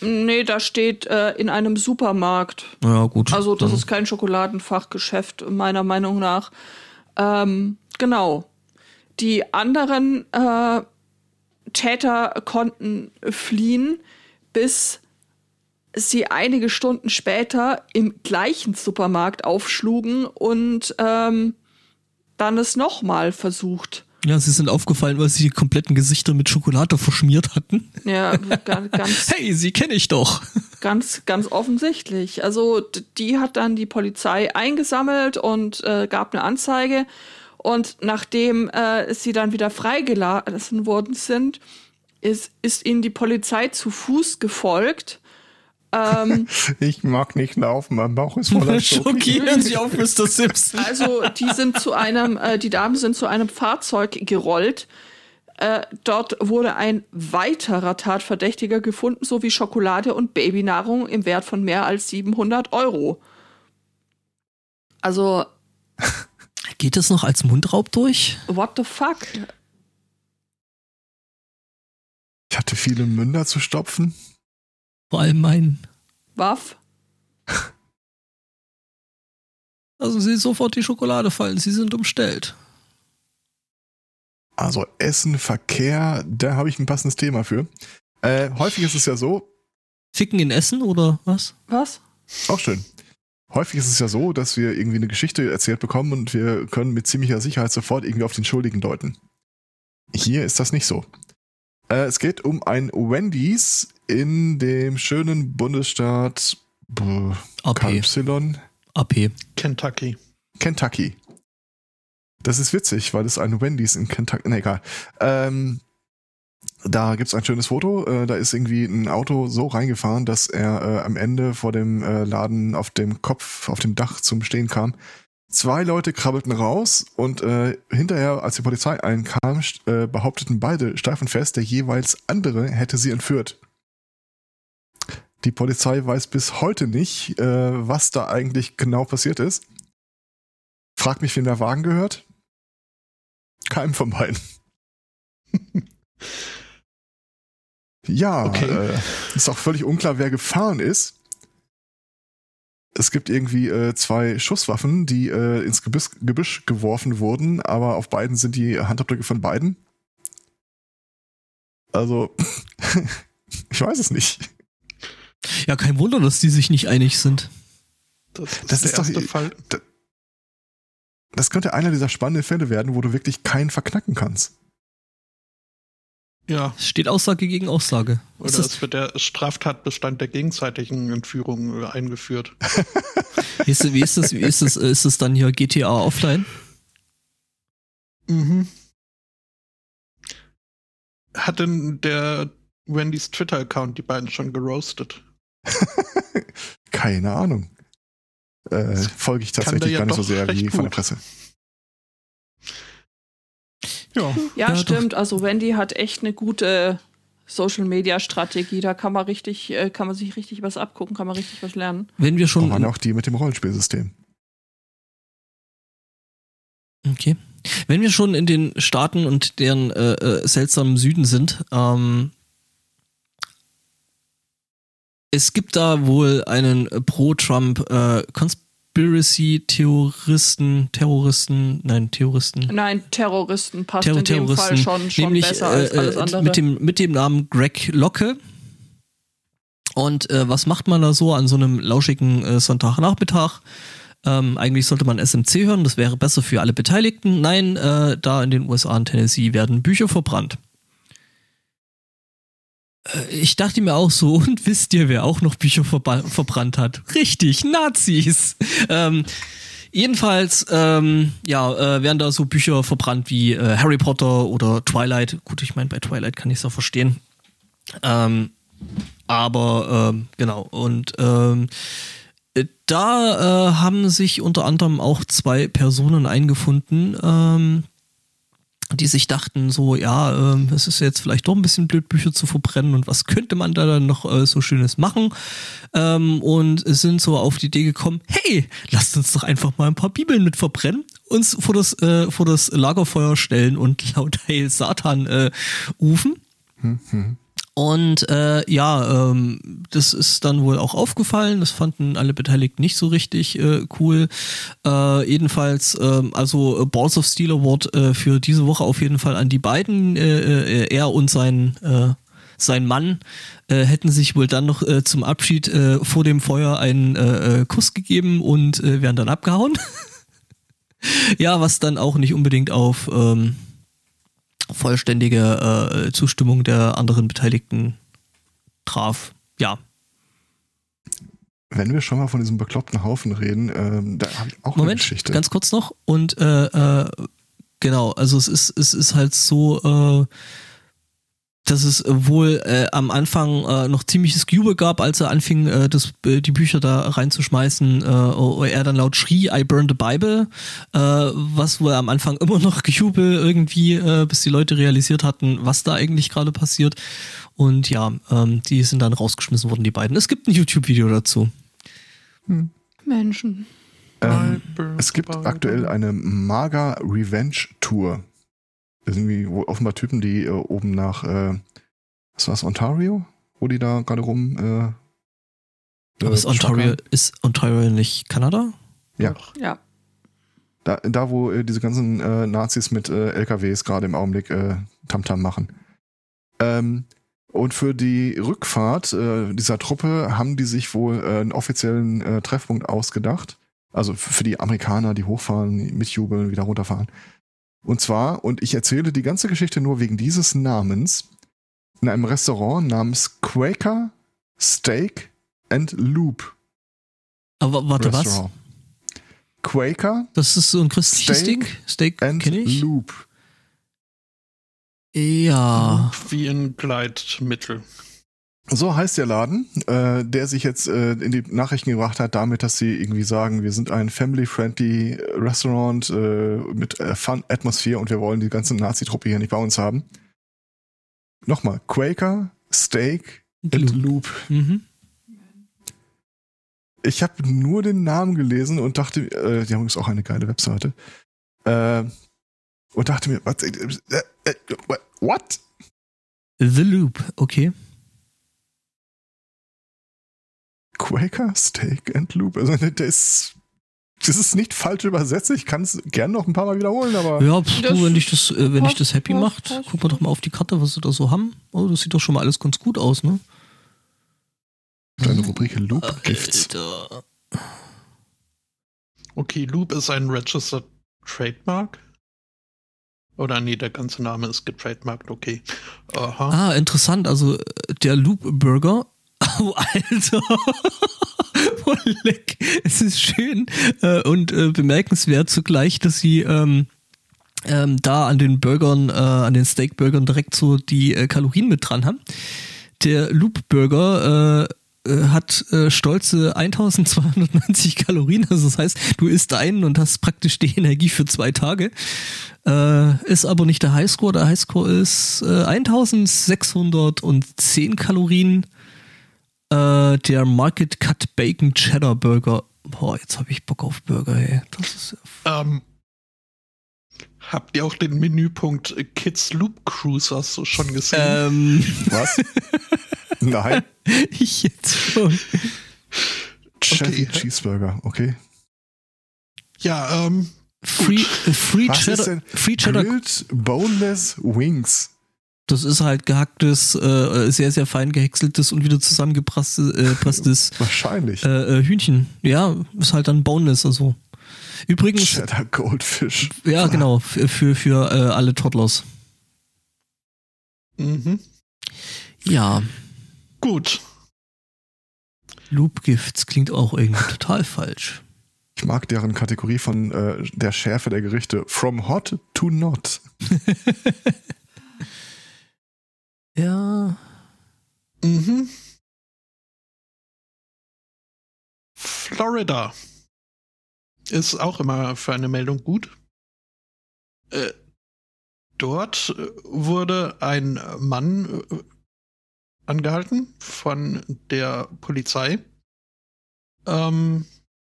nee, da steht äh, in einem Supermarkt. ja gut. Also das dann- ist kein Schokoladenfachgeschäft, meiner Meinung nach. Ähm, genau. Die anderen äh, Täter konnten fliehen, bis sie einige Stunden später im gleichen Supermarkt aufschlugen und ähm, dann es nochmal versucht. Ja, sie sind aufgefallen, weil sie die kompletten Gesichter mit Schokolade verschmiert hatten. Ja, ga- ganz, Hey, sie kenne ich doch. Ganz, ganz offensichtlich. Also die hat dann die Polizei eingesammelt und äh, gab eine Anzeige. Und nachdem äh, sie dann wieder freigelassen worden sind, ist, ist ihnen die Polizei zu Fuß gefolgt. Ähm, Ich mag nicht laufen, mein Bauch ist voller Schoki. Schockieren Sie auf Mr. Simpson. also die sind zu einem, äh, die Damen sind zu einem Fahrzeug gerollt. Äh, dort wurde ein weiterer Tatverdächtiger gefunden, sowie Schokolade und Babynahrung im Wert von mehr als 700 Euro. Also Geht das noch als Mundraub durch? What the fuck? Ich hatte viele Münder zu stopfen. Vor allem meinen. Waff? Also sie sofort die Schokolade fallen, sie sind umstellt. Also Essen, Verkehr, da habe ich ein passendes Thema für. Äh, häufig ist es ja so, Ficken in Essen oder was? Was? auch schön. Häufig ist es ja so, dass wir irgendwie eine Geschichte erzählt bekommen und wir können mit ziemlicher Sicherheit sofort irgendwie auf den Schuldigen deuten. Hier ist das nicht so. Äh, es geht um ein Wendy's in dem schönen Bundesstaat AP. KY, AP. Kentucky. Kentucky. Das ist witzig, weil es ein Wendy's in Kentucky. Ne, egal. Ähm, da gibt's ein schönes Foto. Äh, da ist irgendwie ein Auto so reingefahren, dass er äh, am Ende vor dem äh, Laden auf dem Kopf, auf dem Dach zum Stehen kam. Zwei Leute krabbelten raus und äh, hinterher, als die Polizei einkam, äh, behaupteten beide steif und fest, der jeweils andere hätte sie entführt. Die Polizei weiß bis heute nicht, äh, was da eigentlich genau passiert ist. Frag mich, wem der Wagen gehört. Keinem von beiden. ja, Okay. äh, ist auch völlig unklar, wer gefahren ist. Es gibt irgendwie äh, zwei Schusswaffen, die äh, ins Gebüsch, Gebüsch geworfen wurden, aber auf beiden sind die Handabdrücke von beiden. Also, ich weiß es nicht. Ja, kein Wunder, dass die sich nicht einig sind. Das ist Das der ist doch- Fall. Das könnte einer dieser spannenden Fälle werden, wo du wirklich keinen verknacken kannst. Ja, Es steht Aussage gegen Aussage. Oder ist, es wird der Straftatbestand der gegenseitigen Entführung äh, eingeführt. wie ist, wie ist das? Wie ist das? Ist es dann hier GTA Offline? Mhm. Hat denn der Wendys Twitter-Account die beiden schon geroastet? Keine Ahnung. Äh, folge ich tatsächlich ja gar nicht so sehr wie von der gut. Presse. Ja. Ja, Ja, stimmt. Also Wendy hat echt eine gute Social Media Strategie. Da kann man richtig, äh, kann man sich richtig was abgucken, kann man richtig was lernen. Wenn wir Und schon. waren auch die mit dem Rollenspielsystem. Okay. Wenn wir schon in den Staaten und deren äh, äh, seltsamen Süden sind, ähm, es gibt da wohl einen äh, Pro-Trump äh, Conspiracy-Theoristen, Terroristen, nein, Terroristen. Nein, Terroristen passt Terror in dem Fall schon, schon nämlich besser als äh, alles äh, andere. mit dem mit dem Namen Greg Locke. Und äh, was macht man da so an so einem lauschigen äh, Sonntagnachmittag? Ähm, eigentlich sollte man SMC hören, das wäre besser für alle Beteiligten. Nein, äh, da in den USA und Tennessee werden Bücher verbrannt. Äh, Ich dachte mir auch so, und wisst ihr, wer auch noch Bücher verbrannt hat? Richtig, Nazis. Ähm, jedenfalls, ähm, ja, äh, werden da so Bücher verbrannt wie äh, Harry Potter oder Twilight. Gut, ich meine, bei Twilight kann ich es auch verstehen. Ähm, aber ähm, genau, und ähm, äh, da äh, haben sich unter anderem auch zwei Personen eingefunden, ähm, die sich dachten, so, ja, ähm, es ist jetzt vielleicht doch ein bisschen blöd, Bücher zu verbrennen und was könnte man da dann noch äh, so Schönes machen? Ähm, und sind so auf die Idee gekommen, hey, lasst uns doch einfach mal ein paar Bibeln mit verbrennen, uns vor das, äh, vor das Lagerfeuer stellen und laut Heil Satan äh, rufen. Und äh, ja, ähm, das ist dann wohl auch aufgefallen. Das fanden alle Beteiligten nicht so richtig äh, cool. Äh, jedenfalls, ähm, also äh, Balls of Steel Award äh, für diese Woche auf jeden Fall an die beiden. Äh, äh, er und sein äh, sein Mann äh, hätten sich wohl dann noch äh, zum Abschied äh, vor dem Feuer einen äh, äh, Kuss gegeben und äh, wären dann abgehauen. ja, was dann auch nicht unbedingt auf ähm, vollständige äh, Zustimmung der anderen Beteiligten traf. Ja, Wenn wir schon mal von diesem bekloppten Haufen reden, ähm, da habe ich auch eine Moment, Geschichte. ganz kurz noch. Und äh, äh, genau, also es ist, es ist halt so, äh, dass es wohl äh, am Anfang äh, noch ziemliches Jubel gab, als er anfing, äh, das, äh, die Bücher da reinzuschmeißen. Äh, er dann laut schrie, I burned the Bible, äh, was wohl am Anfang immer noch Gejubel irgendwie, äh, bis die Leute realisiert hatten, was da eigentlich gerade passiert. Und ja, ähm, die sind dann rausgeschmissen worden, die beiden. Es gibt ein YouTube-Video dazu. Menschen. ähm, es gibt aktuell eine Maga Revenge Tour. Das sind irgendwie wohl offenbar Typen, die äh, oben nach, äh, was war's, Ontario? Wo die da gerade rum. Äh, Aber ist äh, Ontario, ist Ontario nicht Kanada? Ja. Ja. Da, da wo äh, diese ganzen äh, Nazis mit äh, LKWs gerade im Augenblick äh, Tamtam machen. Ähm, und für die Rückfahrt äh, dieser Truppe haben die sich wohl äh, einen offiziellen äh, Treffpunkt ausgedacht. Also für die Amerikaner, die hochfahren, mitjubeln, wieder runterfahren. Und zwar, und ich erzähle die ganze Geschichte nur wegen dieses Namens, in einem Restaurant namens Quaker Steak and Loop Aber warte, was? Restaurant. Quaker Das ist so ein christliches Steak? Steak and ich? Loop. Ja. Wie ein Gleitmittel. So heißt der Laden, äh, der sich jetzt äh, in die Nachrichten gebracht hat, damit, dass sie irgendwie sagen, wir sind ein family-friendly Restaurant äh, mit äh, Fun-Atmosphäre und wir wollen die ganze Nazi-Truppe hier nicht bei uns haben. Nochmal, Quaker, Steak and Loop. Mhm. Ich habe nur den Namen gelesen und dachte, äh, die haben übrigens auch eine geile Webseite. Äh, und dachte mir, was, äh, äh, äh, what? The Loop, okay. Quaker Steak and Loop. Also der ist, das ist nicht falsch übersetzt. Ich kann es gerne noch ein paar Mal wiederholen, aber Ja, pf, Das du, wenn dich das, äh, wenn dich das happy passt, macht, passt. guck mal doch mal auf die Karte, was sie da so haben. Oh, das sieht doch schon mal alles ganz gut aus, ne? deine Rubrik Loop Gifts. Alter. Okay, Loop ist ein Registered Trademark. Oder nee, der ganze Name ist getrademarkt, okay. Aha. Ah, interessant. Also äh, der Loop Burger. Oh, Alter. Oh, leck. Es ist schön äh, und äh, bemerkenswert zugleich, dass sie ähm, ähm, da an den Burgern, äh, an den Steakburgern direkt so die äh, Kalorien mit dran haben. Der Loop Burger äh, äh, hat stolze 1290 Kalorien. Also das heißt, du isst einen und hast praktisch die Energie für zwei Tage. Ist aber nicht der Highscore. Der Highscore ist äh, 1610 Kalorien. Äh, der Market Cut Bacon Cheddar Burger. Boah, jetzt habe ich Bock auf Burger, ey. Das ist ja Ähm, habt ihr auch den Menüpunkt Kids Loop Cruisers schon gesehen? ähm, Was? Nein. ich jetzt schon. Chevy Okay. Cheeseburger, okay. ja, ähm, Free, äh, free, Was Cheddar, free Cheddar Grilled Boneless Wings. Das ist halt gehacktes, äh, sehr, sehr fein gehäckseltes und wieder zusammengepresstes äh, Wahrscheinlich. äh, äh, Hühnchen. Ja, ist halt dann boneless, also. Übrigens, Cheddar Goldfish. ja, genau, für, für, für äh, alle Toddlers. mhm. Ja, gut. Loop Gifts klingt auch irgendwie total falsch. Ich mag deren Kategorie von äh, der Schärfe der Gerichte. From hot to not. Florida ist auch immer für eine Meldung gut. Äh, dort äh, wurde ein Mann äh, angehalten von der Polizei, ähm,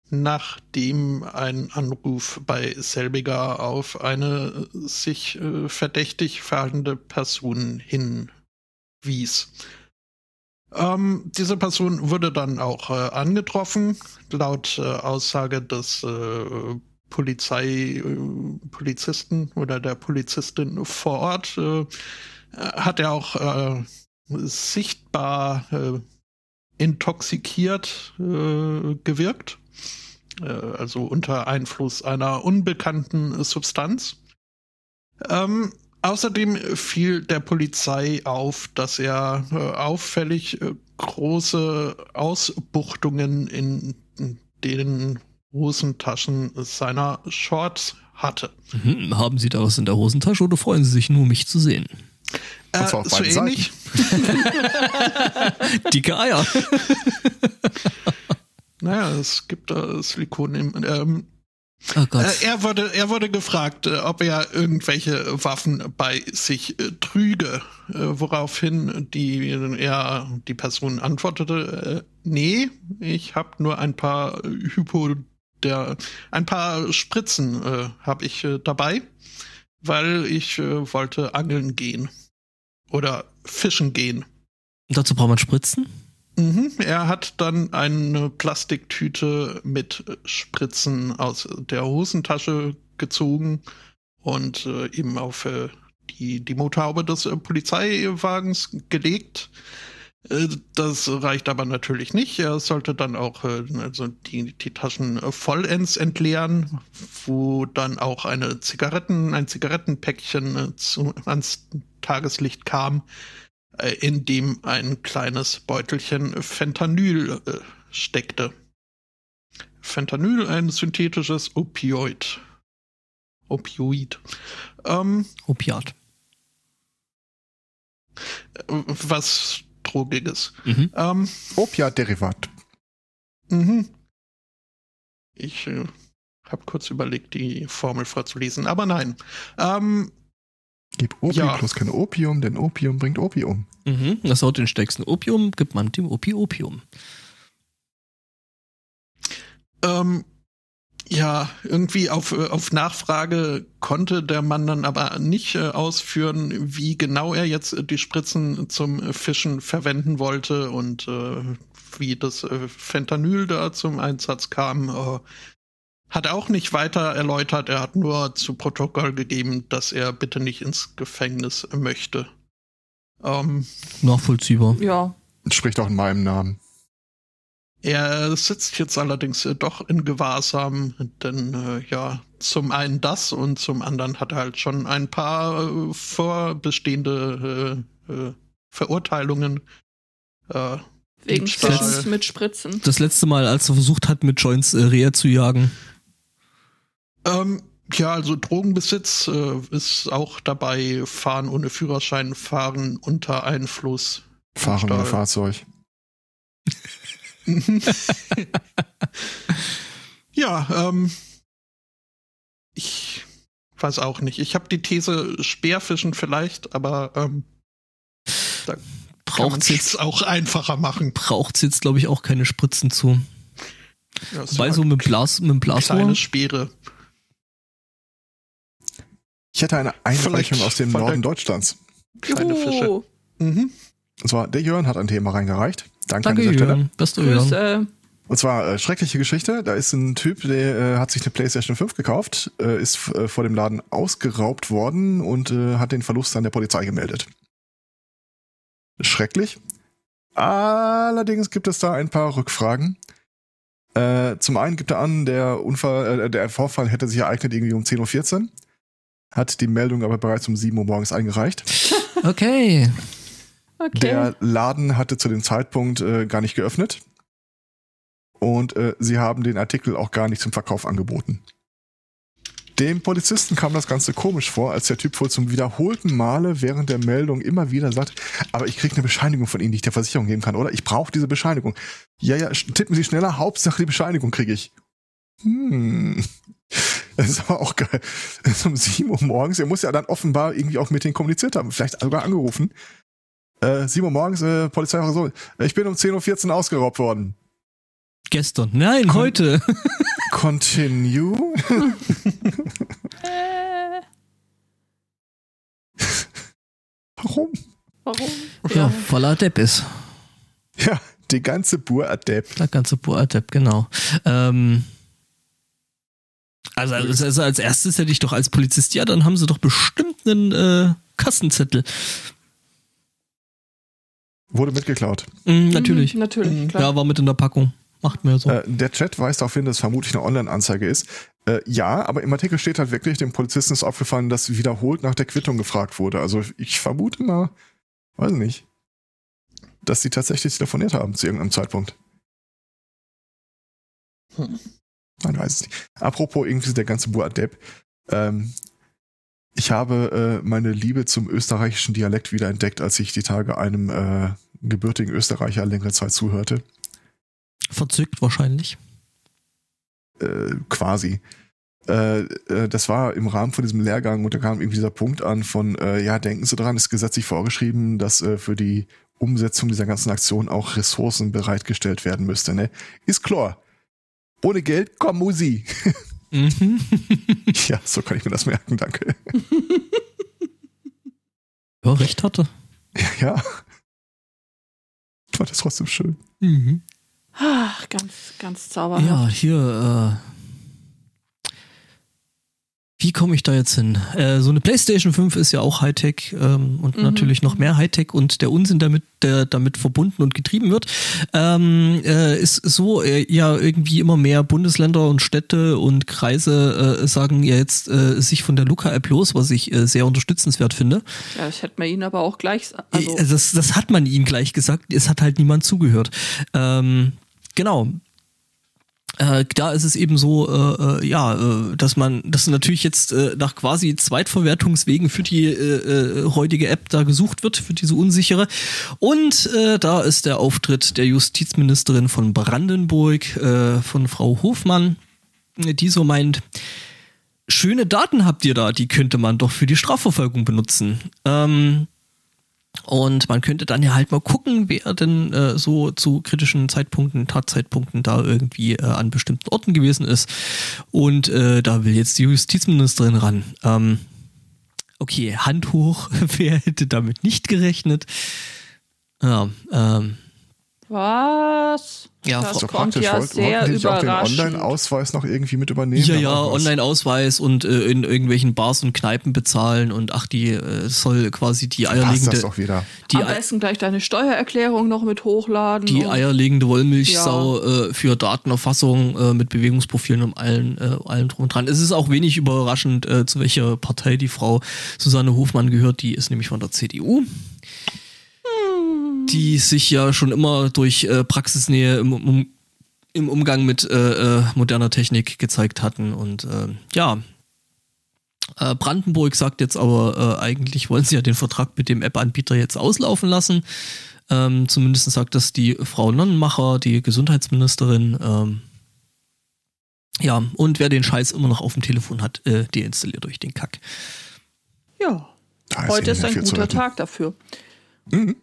nachdem ein Anruf bei selbiger auf eine sich äh, verdächtig verhaltende Person hinwies. Ähm, diese Person wurde dann auch äh, angetroffen, laut äh, Aussage des äh, Polizei, äh, Polizisten oder der Polizistin vor Ort, äh, hat er auch äh, sichtbar intoxikiert gewirkt, also unter Einfluss einer unbekannten Substanz. Ähm, Außerdem fiel der Polizei auf, dass er äh, auffällig äh, große Ausbuchtungen in den Hosentaschen seiner Shorts hatte. Mhm. Haben Sie da was in der Hosentasche oder freuen Sie sich nur, mich zu sehen? Auf so ähnlich. Dicke Eier. Naja, es gibt da Silikon im. Ähm, Oh. Äh, er, wurde, er wurde gefragt, äh, ob er irgendwelche Waffen bei sich äh, trüge, woraufhin die, er, die Person antwortete, nee, ich habe nur ein paar Hypo, der, ein paar Spritzen äh, habe ich äh, dabei, weil ich äh, wollte angeln gehen oder fischen gehen. Dazu braucht man Spritzen? Mhm, er hat dann eine Plastiktüte mit Spritzen aus der Hosentasche gezogen und äh, eben auf äh, die, die Motorhaube des äh, Polizeiwagens gelegt. Äh, das reicht aber natürlich nicht. Er sollte dann auch äh, also die, die Taschen äh, vollends entleeren, wo dann auch eine Zigaretten, ein Zigarettenpäckchen zu, ans Tageslicht kam, in dem ein kleines Beutelchen Fentanyl äh, steckte. Fentanyl, ein synthetisches Opioid. Opioid. Ähm, Opiat. was Drogiges. Mhm. Ähm, Opiat-Derivat. mhm. Ich äh, habe kurz überlegt, die Formel vorzulesen, aber nein. Ähm, Gib Opium Ja. plus kein Opium, denn Opium bringt Opium. Mhm. Das haut den stärksten Opium, gibt man dem Opi Opium. Ähm, ja, irgendwie auf, äh, auf Nachfrage konnte der Mann dann aber nicht äh, ausführen, wie genau er jetzt äh, die Spritzen zum äh, Fischen verwenden wollte und äh, wie das äh, Fentanyl da zum Einsatz kam. Hat er auch nicht weiter erläutert. Er hat nur zu Protokoll gegeben, dass er bitte nicht ins Gefängnis möchte. Ähm, Nachvollziehbar. Ja. Spricht auch in meinem Namen. Er sitzt jetzt allerdings äh, doch in Gewahrsam, denn äh, ja, zum einen das und zum anderen hat er halt schon ein paar äh, vorbestehende äh, äh, Verurteilungen. Äh, Wegen. Fischens mit Spritzen. Das letzte Mal, als er versucht hat, mit Joints äh, Rehe zu jagen. Ähm, ja, also Drogenbesitz äh, ist auch dabei, Fahren ohne Führerschein, Fahren unter Einfluss Fahren ein Fahrzeug. ja, ähm, ich weiß auch nicht. Ich habe die These Speerfischen vielleicht, aber ähm, da Braucht's es jetzt, auch einfacher machen. braucht's jetzt, glaube ich, auch keine Spritzen zu. Ja, es Weil war so mit Blas, mit dem Blasrohr. kleine Speere. Ich hätte eine Einreichung aus dem Norden Deutschlands. Kleine Fische. Mhm. Und zwar, der Jörn hat ein Thema reingereicht. Danke, Danke, an dieser Stelle. Jörn. Beste Jörn. Grüße. Und zwar äh, schreckliche Geschichte. Da ist ein Typ, der äh, hat sich eine PlayStation 5 gekauft, äh, ist äh, vor dem Laden ausgeraubt worden und äh, hat den Verlust an der Polizei gemeldet. Schrecklich. Allerdings gibt es da ein paar Rückfragen. Äh, zum einen gibt er an, der Unfall, äh, der Vorfall hätte sich ereignet irgendwie um 10.14 Uhr. Hat die Meldung aber bereits um 7 Uhr morgens eingereicht. Okay. Okay. Der Laden hatte zu dem Zeitpunkt äh, gar nicht geöffnet. Und äh, sie haben den Artikel auch gar nicht zum Verkauf angeboten. Dem Polizisten kam das Ganze komisch vor, als der Typ wohl zum wiederholten Male während der Meldung immer wieder sagt, aber ich kriege eine Bescheinigung von Ihnen, die ich der Versicherung geben kann, oder? Ich brauche diese Bescheinigung. Ja, ja, tippen Sie schneller, Hauptsache die Bescheinigung kriege ich. Hm. Das ist aber auch geil. Ist um 7 Uhr morgens, er muss ja dann offenbar irgendwie auch mit denen kommuniziert haben, vielleicht sogar angerufen. Äh, 7 Uhr morgens, äh, Polizei so, ich bin um 10.14 Uhr ausgeraubt worden. Gestern. Nein, Kon- heute. Continue? Warum? warum? Ja, voller Depp ist. Ja, die ganze Bur-Adept. Der ganze Boadepp, genau. Ähm, also, also, also als erstes hätte ich doch als Polizist, ja, dann haben sie doch bestimmt einen äh, Kassenzettel. Wurde mitgeklaut. Mhm, natürlich. Mhm, natürlich, Mhm. klar. Ja, war mit in der Packung. Macht mir so. Äh, der Chat weist darauf hin, dass es vermutlich eine Online-Anzeige ist. Äh, ja, aber im Artikel steht halt wirklich, dem Polizisten ist aufgefallen, dass wiederholt nach der Quittung gefragt wurde. Also ich vermute mal, weiß nicht, dass sie tatsächlich telefoniert haben zu irgendeinem Zeitpunkt. Hm. Man weiß es nicht. Apropos irgendwie der ganze Buadeb. Ähm, ich habe äh, meine Liebe zum österreichischen Dialekt wiederentdeckt, als ich die Tage einem äh, gebürtigen Österreicher längere Zeit zuhörte. Verzückt wahrscheinlich. äh, quasi. Äh, äh, das war im Rahmen von diesem Lehrgang und da kam irgendwie dieser Punkt an von, äh, ja, denken Sie dran, ist gesetzlich vorgeschrieben, dass äh, für die Umsetzung dieser ganzen Aktion auch Ressourcen bereitgestellt werden müsste, ne? Ist klar. Ohne Geld kommt Musi. Mhm. ja, so kann ich mir das merken, danke. ja, recht hatte. ja. Ich fand das trotzdem schön. Mhm. Ach, ganz, ganz zauberhaft. Ja, hier, äh, wie komme ich da jetzt hin? Äh, so eine PlayStation 5 ist ja auch Hightech ähm, und Mhm. natürlich noch mehr Hightech und der Unsinn damit, der damit verbunden und getrieben wird, ähm, äh, ist so, äh, ja, irgendwie immer mehr Bundesländer und Städte und Kreise äh, sagen ja jetzt äh, sich von der Luca-App los, was ich äh, sehr unterstützenswert finde. Ja, das hätte man ihnen aber auch gleich. Also, das, das hat man ihnen gleich gesagt, es hat halt niemand zugehört. Ähm, genau. Äh, da ist es eben so, äh, äh, ja, äh, dass man, dass natürlich jetzt äh, nach quasi Zweitverwertungswegen für die heutige App da gesucht wird, für diese unsichere. Und da ist der Auftritt der Justizministerin von Brandenburg, von Frau Hofmann, die so meint, schöne Daten habt ihr da, die könnte man doch für die Strafverfolgung benutzen. Ähm, und man könnte dann ja halt mal gucken, wer denn äh, so zu kritischen Zeitpunkten, Tatzeitpunkten da irgendwie äh, an bestimmten Orten gewesen ist. Und äh, da will jetzt die Justizministerin ran. Ähm, okay, Hand hoch, wer hätte damit nicht gerechnet? Ja, ähm, was? Ja, das So kommt praktisch. ja Wollt- sehr die auch den überraschend. Online-Ausweis noch irgendwie mit übernehmen? ja, ja. Online-Ausweis und äh, in irgendwelchen Bars und Kneipen bezahlen und ach, die äh, soll quasi die eierlegende, das doch wieder. die, Am besten gleich deine Steuererklärung noch mit hochladen. die eierlegende Wollmilchsau äh, für Datenerfassung äh, mit Bewegungsprofilen und allem, äh, allem drum und dran. Es ist auch wenig überraschend, äh, zu welcher Partei die Frau Susanne Hofmann gehört. Die ist nämlich von der CDU. Die sich ja schon immer durch äh, Praxisnähe im, um, im Umgang mit äh, äh, moderner Technik gezeigt hatten. Und äh, ja, äh, Brandenburg sagt jetzt aber, äh, eigentlich wollen sie ja den Vertrag mit dem App-Anbieter jetzt auslaufen lassen. Ähm, zumindest sagt das die Frau Nonnenmacher, die Gesundheitsministerin. Ähm, ja, und wer den Scheiß immer noch auf dem Telefon hat, äh, deinstalliert euch den Kack. Ja, Da heute ist ein guter. Tag dafür. Mhm.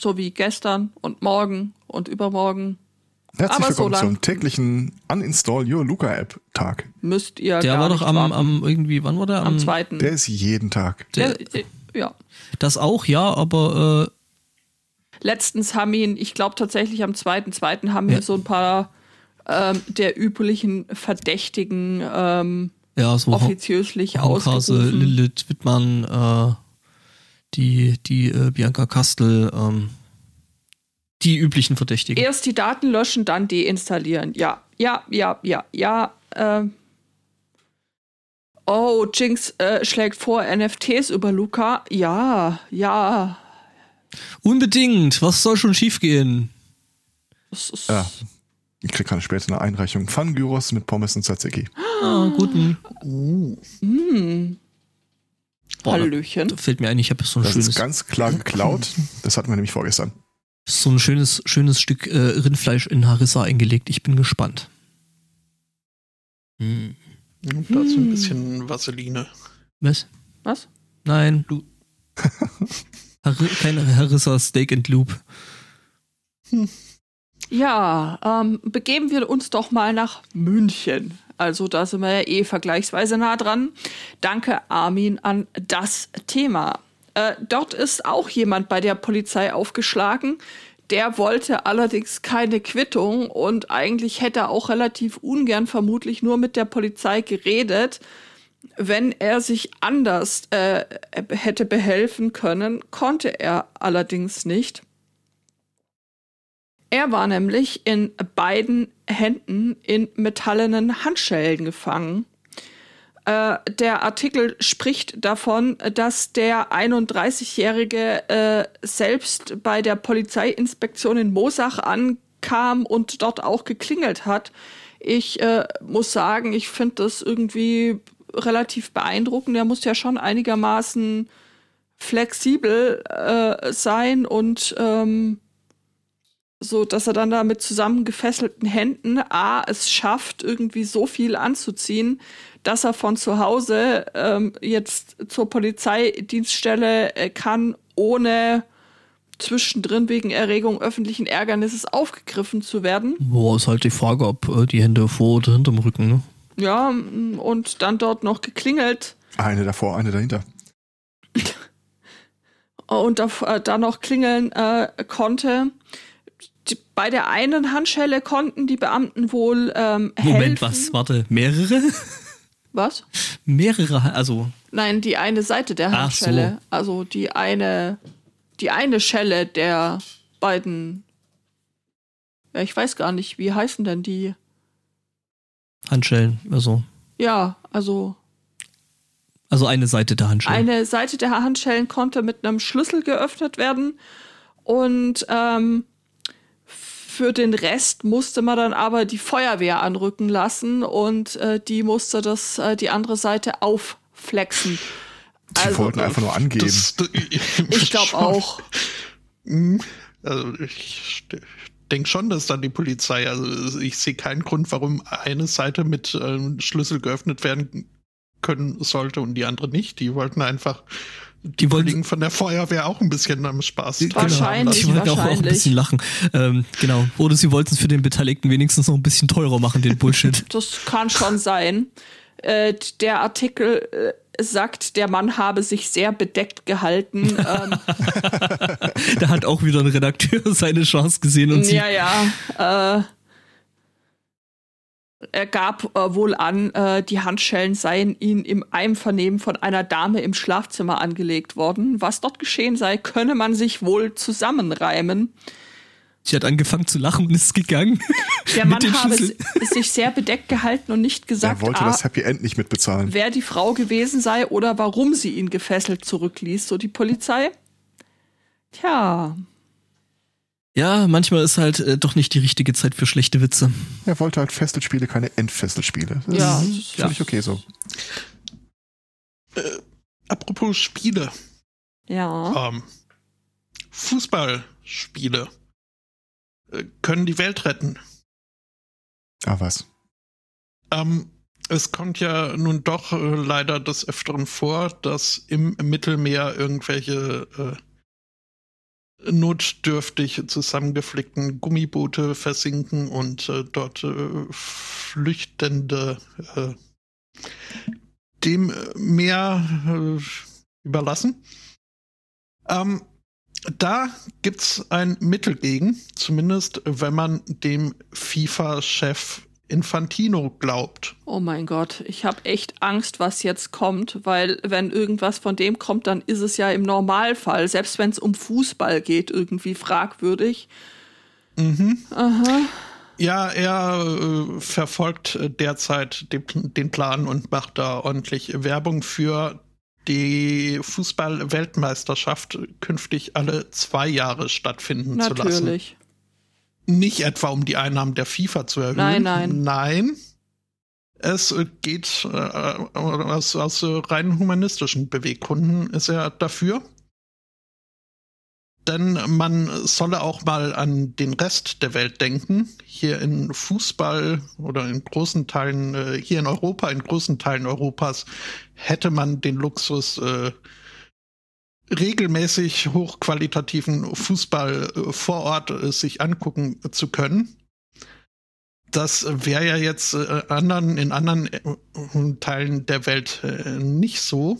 So wie gestern und morgen und übermorgen Herzlich Aber so willkommen lang- zum täglichen Uninstall Your Luca App Tag. müsst ihr Der gar war doch am, am irgendwie, wann war der? am zweiten. Der ist jeden Tag. der, Der, äh, ja. das auch, ja, aber äh, Letztens haben ihn, ich glaube tatsächlich am zweiten, zweiten haben Ja. ihn so ein paar ähm, der üblichen Verdächtigen ähm, äh, ja, so offiziöslich ausgerufen. Lilith Wittmann, äh, die, die äh, Bianca Kastel, ähm, die üblichen Verdächtigen. Erst die Daten löschen, dann deinstallieren. Ja, ja, ja, ja, ja. Ähm. Oh, Jinx äh, schlägt vor NFTs über Luca. Ja, ja. Unbedingt, was soll schon schiefgehen? Das ist, Ja. Ich krieg gerade später eine Einreichung. Pfanngyros mit Pommes und Tzatziki. Ah, guten. Uh, Hm, Boah, da, Hallöchen. da fällt mir ein, ich habe so ein Das schönes, ist ganz klar geklaut. Das hatten wir nämlich vorgestern. so ein schönes, schönes Stück äh, Rindfleisch in Harissa eingelegt. Ich bin gespannt. Hm. und dazu Hm. ein bisschen Vaseline. Was? Was? Nein, du. Harri keine Harissa Steak and Loop. Ja, ähm, begeben wir uns doch mal nach München. Also da sind wir ja eh vergleichsweise nah dran. Danke, Armin, an das Thema. Äh, dort ist auch jemand bei der Polizei aufgeschlagen. Der wollte allerdings keine Quittung und eigentlich hätte er auch relativ ungern vermutlich nur mit der Polizei geredet. Wenn er sich anders äh, hätte behelfen können, konnte er allerdings nicht. Er war nämlich in beiden Händen in metallenen Handschellen gefangen. Äh, der Artikel spricht davon, dass der 31-Jährige äh, selbst bei der Polizeiinspektion in Mosach ankam und dort auch geklingelt hat. Ich äh, muss sagen, ich finde das irgendwie relativ beeindruckend. Er muss ja schon einigermaßen flexibel äh, sein und ähm, so, dass er dann da mit zusammengefesselten Händen A, es schafft, irgendwie so viel anzuziehen, dass er von zu Hause ähm, jetzt zur Polizeidienststelle äh, kann, ohne zwischendrin wegen Erregung öffentlichen Ärgernisses aufgegriffen zu werden. Boah, ist halt die Frage, ob äh, die Hände vor oder hinterm Rücken, ne? Ja, mm, und dann dort noch geklingelt Eine davor, eine dahinter. und da, äh, da noch klingeln äh, konnte. Bei der einen Handschelle konnten die Beamten wohl ähm, Moment, helfen. was? Warte, mehrere? Was? mehrere, also Nein, die eine Seite der Handschelle. Also die eine, die eine Schelle der beiden. Ja, ich weiß gar nicht, wie heißen denn die? Handschellen, also Ja, also also eine Seite der Handschellen. eine Seite der Handschellen konnte mit einem Schlüssel geöffnet werden und ähm, für den Rest musste man dann aber die Feuerwehr anrücken lassen und äh, die musste das äh, die andere Seite aufflexen. Die Also, wollten einfach nur angeben. Das, Ich glaube auch. Mhm. Also ich denke schon, dass dann die Polizei, also ich sehe keinen Grund, warum eine Seite mit ähm, Schlüssel geöffnet werden können sollte und die andere nicht. Die wollten einfach die wollten- von der Feuerwehr auch ein bisschen am Spaß Genau. Wahrscheinlich, Ich wollte auch, auch ein bisschen lachen. Ähm, genau. Oder sie wollten es für den Beteiligten wenigstens noch ein bisschen teurer machen, den Bullshit. Das kann schon sein. Äh, der Artikel äh, sagt, der Mann habe sich sehr bedeckt gehalten. ähm, da hat auch wieder ein Redakteur seine Chance gesehen und sie. ja, ja. Äh, er gab äh, wohl an, äh, die Handschellen seien ihm im Einvernehmen von einer Dame im Schlafzimmer angelegt worden. Was dort geschehen sei, könne man sich wohl zusammenreimen. Sie hat angefangen zu lachen und ist gegangen. Der Mann habe sich sehr bedeckt gehalten und nicht Er gesagt, wollte ah, das Happy End nicht mitbezahlen. wer die Frau gewesen sei oder warum sie ihn gefesselt zurückließ, so die Polizei. Tja, Ja, manchmal ist halt äh, doch nicht die richtige Zeit für schlechte Witze. Er wollte halt Fesselspiele, keine Endfesselspiele. Das Ja, ist völlig okay so. Apropos Spiele. ja. Ähm, Fußballspiele äh, können die Welt retten. Ah, was? Ähm, es kommt ja nun doch äh, leider des Öfteren vor, dass im Mittelmeer irgendwelche äh, notdürftig zusammengeflickten Gummiboote versinken und äh, dort äh, Flüchtende äh, dem Meer äh, überlassen. Ähm, da gibt's ein Mittel gegen, zumindest wenn man dem FIFA-Chef Infantino glaubt. Oh mein Gott, ich habe echt Angst, was jetzt kommt, weil wenn irgendwas von dem kommt, dann ist es ja im Normalfall, selbst wenn es um Fußball geht, irgendwie fragwürdig. Mhm. Aha. Ja, er äh, verfolgt derzeit den, den Plan und macht da ordentlich Werbung für die Fußball-Weltmeisterschaft künftig alle zwei Jahre stattfinden Natürlich. zu lassen. Natürlich. Nicht etwa, um die Einnahmen der FIFA zu erhöhen. Nein, nein. Nein. Es geht äh, aus, aus rein humanistischen Beweggründen ist er dafür. Denn man solle auch mal an den Rest der Welt denken. Hier in Fußball oder in großen Teilen, äh, hier in Europa, in großen Teilen Europas, hätte man den Luxus, äh, regelmäßig hochqualitativen Fußball äh, vor Ort äh, sich angucken zu können. Das wäre ja jetzt äh, anderen, in anderen Teilen der Welt nicht so.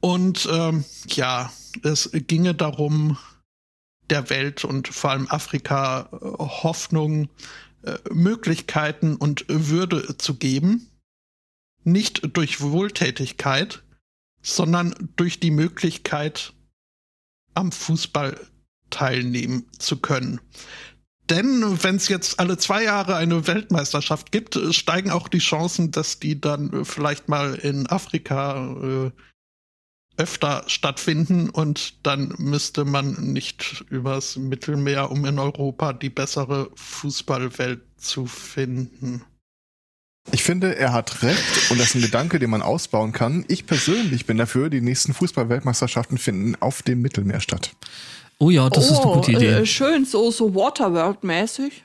Und ähm, ja, es ginge darum, der Welt und vor allem Afrika Hoffnung, Möglichkeiten und Würde zu geben. Nicht durch Wohltätigkeit, sondern durch die Möglichkeit, am Fußball teilnehmen zu können. Denn wenn es jetzt alle zwei Jahre eine Weltmeisterschaft gibt, steigen auch die Chancen, dass die dann vielleicht mal in Afrika äh, öfter stattfinden und dann müsste man nicht übers Mittelmeer, um in Europa die bessere Fußballwelt zu finden. Ich finde, er hat recht und das ist ein Gedanke, den man ausbauen kann. Ich persönlich bin dafür, die nächsten Fußball-Weltmeisterschaften finden auf dem Mittelmeer statt. Oh ja, das oh, ist eine gute Idee. Äh, schön, so, so Waterworld-mäßig.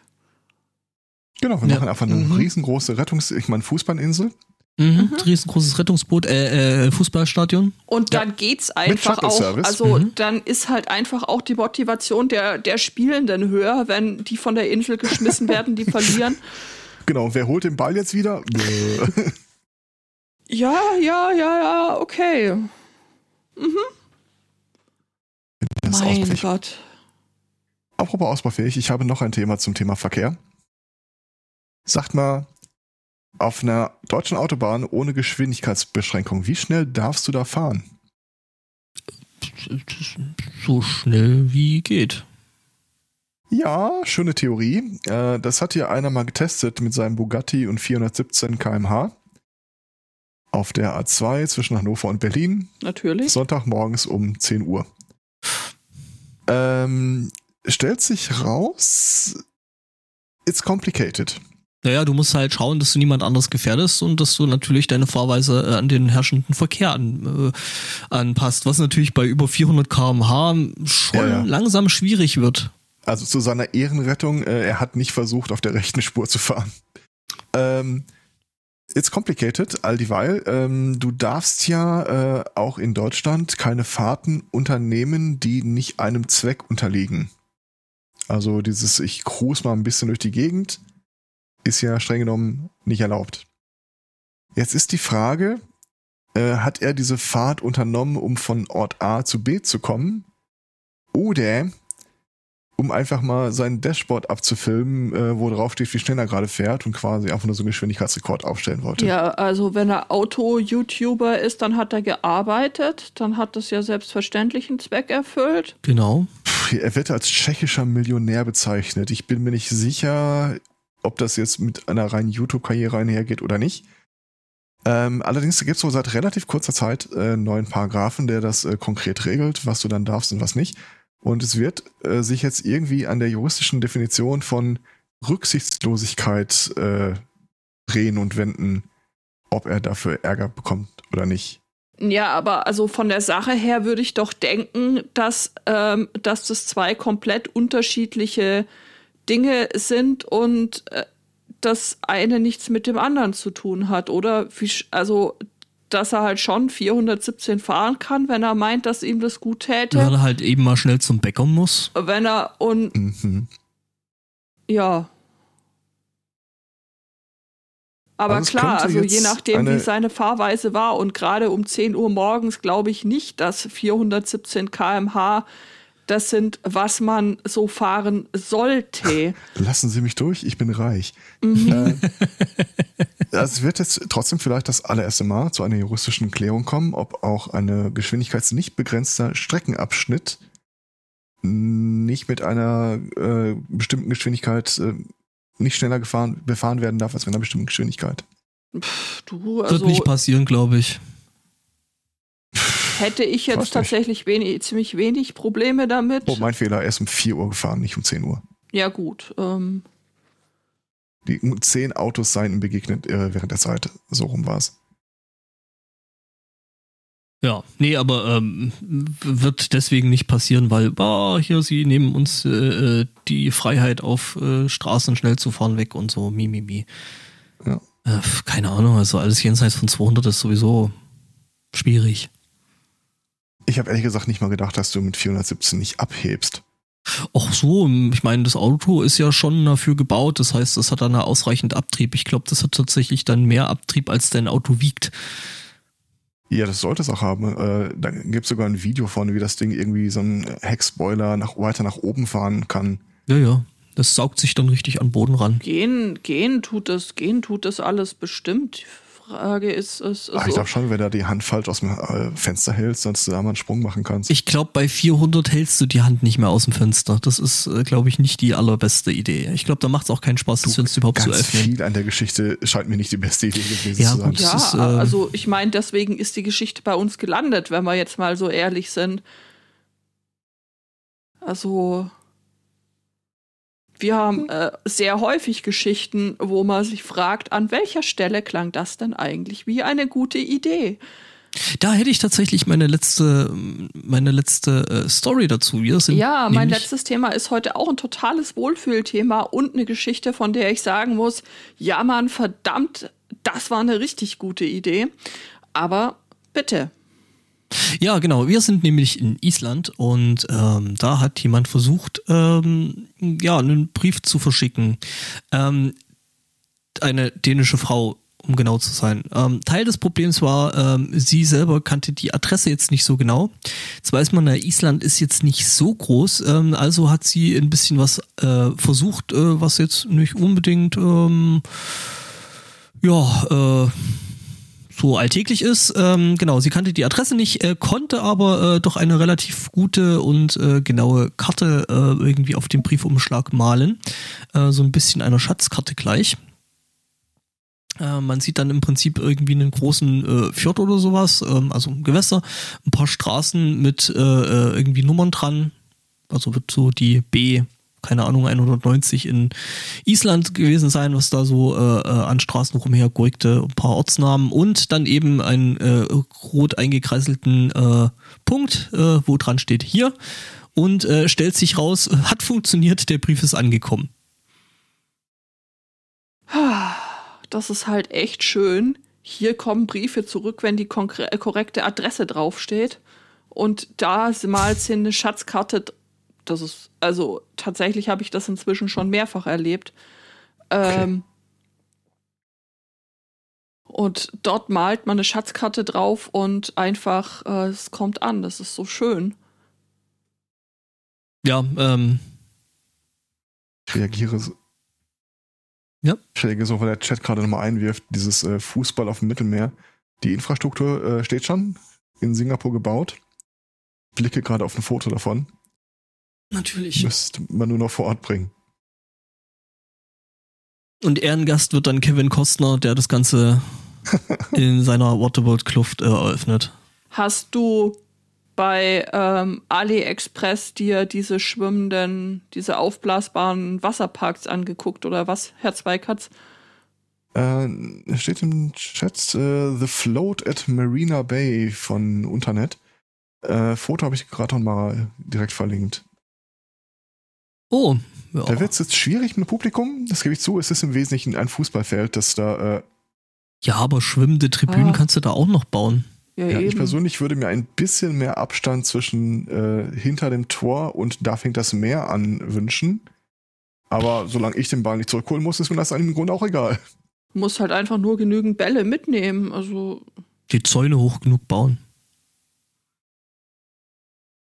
Genau, wir Ja. machen einfach eine Mhm. riesengroße Rettungs-, ich meine Fußballinsel. Mhm. Riesengroßes Rettungsboot, äh, äh, Fußballstadion. Und dann geht's einfach auch, also Mhm. dann ist halt einfach auch die Motivation der, der Spielenden höher, wenn die von der Insel geschmissen werden, die verlieren. Genau, wer holt den Ball jetzt wieder? Ja, ja, ja, ja, okay. Ist mein. Gott. Apropos ausbaufähig, ich habe noch ein Thema zum Thema Verkehr. Sagt mal, auf einer deutschen Autobahn ohne Geschwindigkeitsbeschränkung, wie schnell darfst du da fahren? So schnell wie geht. Ja, schöne Theorie. Äh, das hat hier einer mal getestet mit seinem Bugatti und 417 km/h auf der A2 zwischen Hannover und Berlin. Natürlich. Sonntagmorgens um 10 Uhr. Ähm, stellt sich raus, it's complicated. Naja, du musst halt schauen, dass du niemand anderes gefährdest und dass du natürlich deine Fahrweise äh, an den herrschenden Verkehr an, äh, anpasst, was natürlich bei über 400 km/h schon Ja, ja. langsam schwierig wird. Also zu seiner Ehrenrettung, äh, er hat nicht versucht, auf der rechten Spur zu fahren. Ähm, it's complicated, all dieweil. Ähm, du darfst ja äh, auch in Deutschland keine Fahrten unternehmen, die nicht einem Zweck unterliegen. Also dieses, ich cruise mal ein bisschen durch die Gegend, ist ja streng genommen nicht erlaubt. Jetzt ist die Frage, äh, hat er diese Fahrt unternommen, um von Ort A zu B zu kommen? Oder um einfach mal sein Dashboard abzufilmen, äh, wo drauf steht, wie schnell er gerade fährt und quasi einfach nur so einen Geschwindigkeitsrekord aufstellen wollte. Ja, also wenn er Auto-YouTuber ist, dann hat er gearbeitet, dann hat das ja selbstverständlich einen Zweck erfüllt. Genau. Puh, Er wird als tschechischer Millionär bezeichnet. Ich bin mir nicht sicher, ob das jetzt mit einer reinen YouTube-Karriere einhergeht oder nicht. Ähm, allerdings gibt es wohl seit relativ kurzer Zeit äh, einen neuen Paragraphen, der das äh, konkret regelt, was du dann darfst und was nicht. Und es wird äh, sich jetzt irgendwie an der juristischen Definition von Rücksichtslosigkeit äh, drehen und wenden, ob er dafür Ärger bekommt oder nicht. Ja, aber also von der Sache her würde ich doch denken, dass, ähm, dass das zwei komplett unterschiedliche Dinge sind und äh, das eine nichts mit dem anderen zu tun hat, oder? Wie, also, dass er halt schon 417 fahren kann, wenn er meint, dass ihm das gut täte. Weil er halt eben mal schnell zum Bäcker muss. Wenn er und Mhm. ja. Aber Also klar, also je nachdem, wie eine- seine Fahrweise war und gerade um 10 Uhr morgens glaube ich nicht, dass 417 km/h das sind, was man so fahren sollte. Lassen Sie mich durch, ich bin reich. Mhm. Äh, es wird jetzt trotzdem vielleicht das allererste Mal zu einer juristischen Klärung kommen, ob auch eine geschwindigkeitsnicht begrenzter Streckenabschnitt nicht mit einer äh, bestimmten Geschwindigkeit äh, nicht schneller gefahren, befahren werden darf als mit einer bestimmten Geschwindigkeit. Du, Wird also nicht passieren, glaube ich. Hätte ich jetzt tatsächlich wenig, ziemlich wenig Probleme damit. Oh, mein Fehler, er ist um 4 Uhr gefahren, nicht um 10 Uhr. Ja, gut. Ähm, Die zehn Autos seien ihm begegnet äh, während der Zeit. So rum war es. Ja, nee, aber ähm, wird deswegen nicht passieren, weil, bah, hier, sie nehmen uns äh, äh, die Freiheit auf äh, Straßen schnell zu fahren weg und so, mi, mi, mi. Ja. Äh, keine Ahnung, also alles jenseits von 200 ist sowieso schwierig. Ich habe ehrlich gesagt nicht mal gedacht, dass du mit 417 nicht abhebst. Ach so, ich meine, das Auto ist ja schon dafür gebaut, das heißt, das hat dann ausreichend Abtrieb. Ich glaube, das hat tatsächlich dann mehr Abtrieb, als dein Auto wiegt. Ja, das sollte es auch haben. Äh, da gibt es sogar ein Video von, wie das Ding irgendwie so ein Heckspoiler nach, weiter nach oben fahren kann. Ja, ja, das saugt sich dann richtig an den Boden ran. gehen, gehen tut es, gehen tut es alles bestimmt. Frage ist, ist Ach, ich glaube schon, wenn du die Hand falsch aus dem äh, Fenster hältst, dass du da mal einen Sprung machen kannst. Ich glaube, bei 400 hältst du die Hand nicht mehr aus dem Fenster. Das ist, äh, glaube ich, nicht die allerbeste Idee. Ich glaube, da macht es auch keinen Spaß, das Fenster überhaupt zu Ganz öffnen. viel an der Geschichte scheint mir nicht die beste Idee gewesen Ja, zu sein. gut. ja, ist, äh, also ich meine, deswegen ist die Geschichte bei uns gelandet, wenn wir jetzt mal so ehrlich sind. Also wir haben äh, sehr häufig Geschichten, wo man sich fragt, an welcher Stelle klang das denn eigentlich wie eine gute Idee? Da hätte ich tatsächlich meine letzte, meine letzte äh, Story dazu. Wir sind Ja, mein letztes Thema ist heute auch ein totales Wohlfühlthema und eine Geschichte, von der ich sagen muss, ja Mann, verdammt, das war eine richtig gute Idee. Aber bitte. Ja, genau. Wir sind nämlich in Island und ähm, da hat jemand versucht, ähm, ja, einen Brief zu verschicken. Ähm, eine dänische Frau, um genau zu sein. Ähm, Teil des Problems war, ähm, sie selber kannte die Adresse jetzt nicht so genau. Jetzt weiß man, na, Island ist jetzt nicht so groß, ähm, also hat sie ein bisschen was äh, versucht, äh, was jetzt nicht unbedingt, ähm, ja, äh, so alltäglich ist. Ähm, genau, sie kannte die Adresse nicht, äh, konnte aber äh, doch eine relativ gute und äh, genaue Karte äh, irgendwie auf dem Briefumschlag malen. Äh, so ein bisschen einer Schatzkarte gleich. Äh, man sieht dann im Prinzip irgendwie einen großen Fjord oder sowas, ähm, also ein Gewässer, ein paar Straßen mit irgendwie Nummern dran. Also wird so die B, keine Ahnung, 190 in Island gewesen sein, was da so äh, äh, an Straßen rumhergurkte, ein paar Ortsnamen und dann eben einen äh, rot eingekreiselten äh, Punkt, äh, wo dran steht hier und äh, stellt sich raus, hat funktioniert, der Brief ist angekommen. Das ist halt echt schön. Hier kommen Briefe zurück, wenn die korrekte Adresse draufsteht. Und da mal sie eine Schatzkarte. Das ist, also tatsächlich habe ich das inzwischen schon mehrfach erlebt. Ähm, Und dort malt man eine Schatzkarte drauf und einfach, äh, es kommt an. Das ist so schön. Ja, ähm, Ich reagiere so. Ja. Ich reagiere so, weil der Chat gerade nochmal einwirft, dieses äh, Fußball auf dem Mittelmeer. Die Infrastruktur äh, steht schon in Singapur gebaut. Blicke gerade auf ein Foto davon. Natürlich. Müsste man nur noch vor Ort bringen. Und Ehrengast wird dann Kevin Costner, der das Ganze in seiner Waterworld-Kluft äh, eröffnet. Hast du bei ähm, AliExpress dir diese schwimmenden, diese aufblasbaren Wasserparks angeguckt oder was, Herr Zweikatz? Äh, steht im Chat äh, The Float at Marina Bay von Unternet. Äh, Foto habe ich gerade noch mal direkt verlinkt. Oh, ja. Da wird es jetzt schwierig mit Publikum, das gebe ich zu. Es ist im Wesentlichen ein Fußballfeld, das da. Äh ja, aber schwimmende Tribünen ah. kannst du da auch noch bauen. Ja, ja ich persönlich würde mir ein bisschen mehr Abstand zwischen äh, hinter dem Tor und da fängt das Meer an wünschen. Aber solange ich den Ball nicht zurückholen muss, ist mir das im Grunde auch egal. Muss halt einfach nur genügend Bälle mitnehmen. Also die Zäune hoch genug bauen.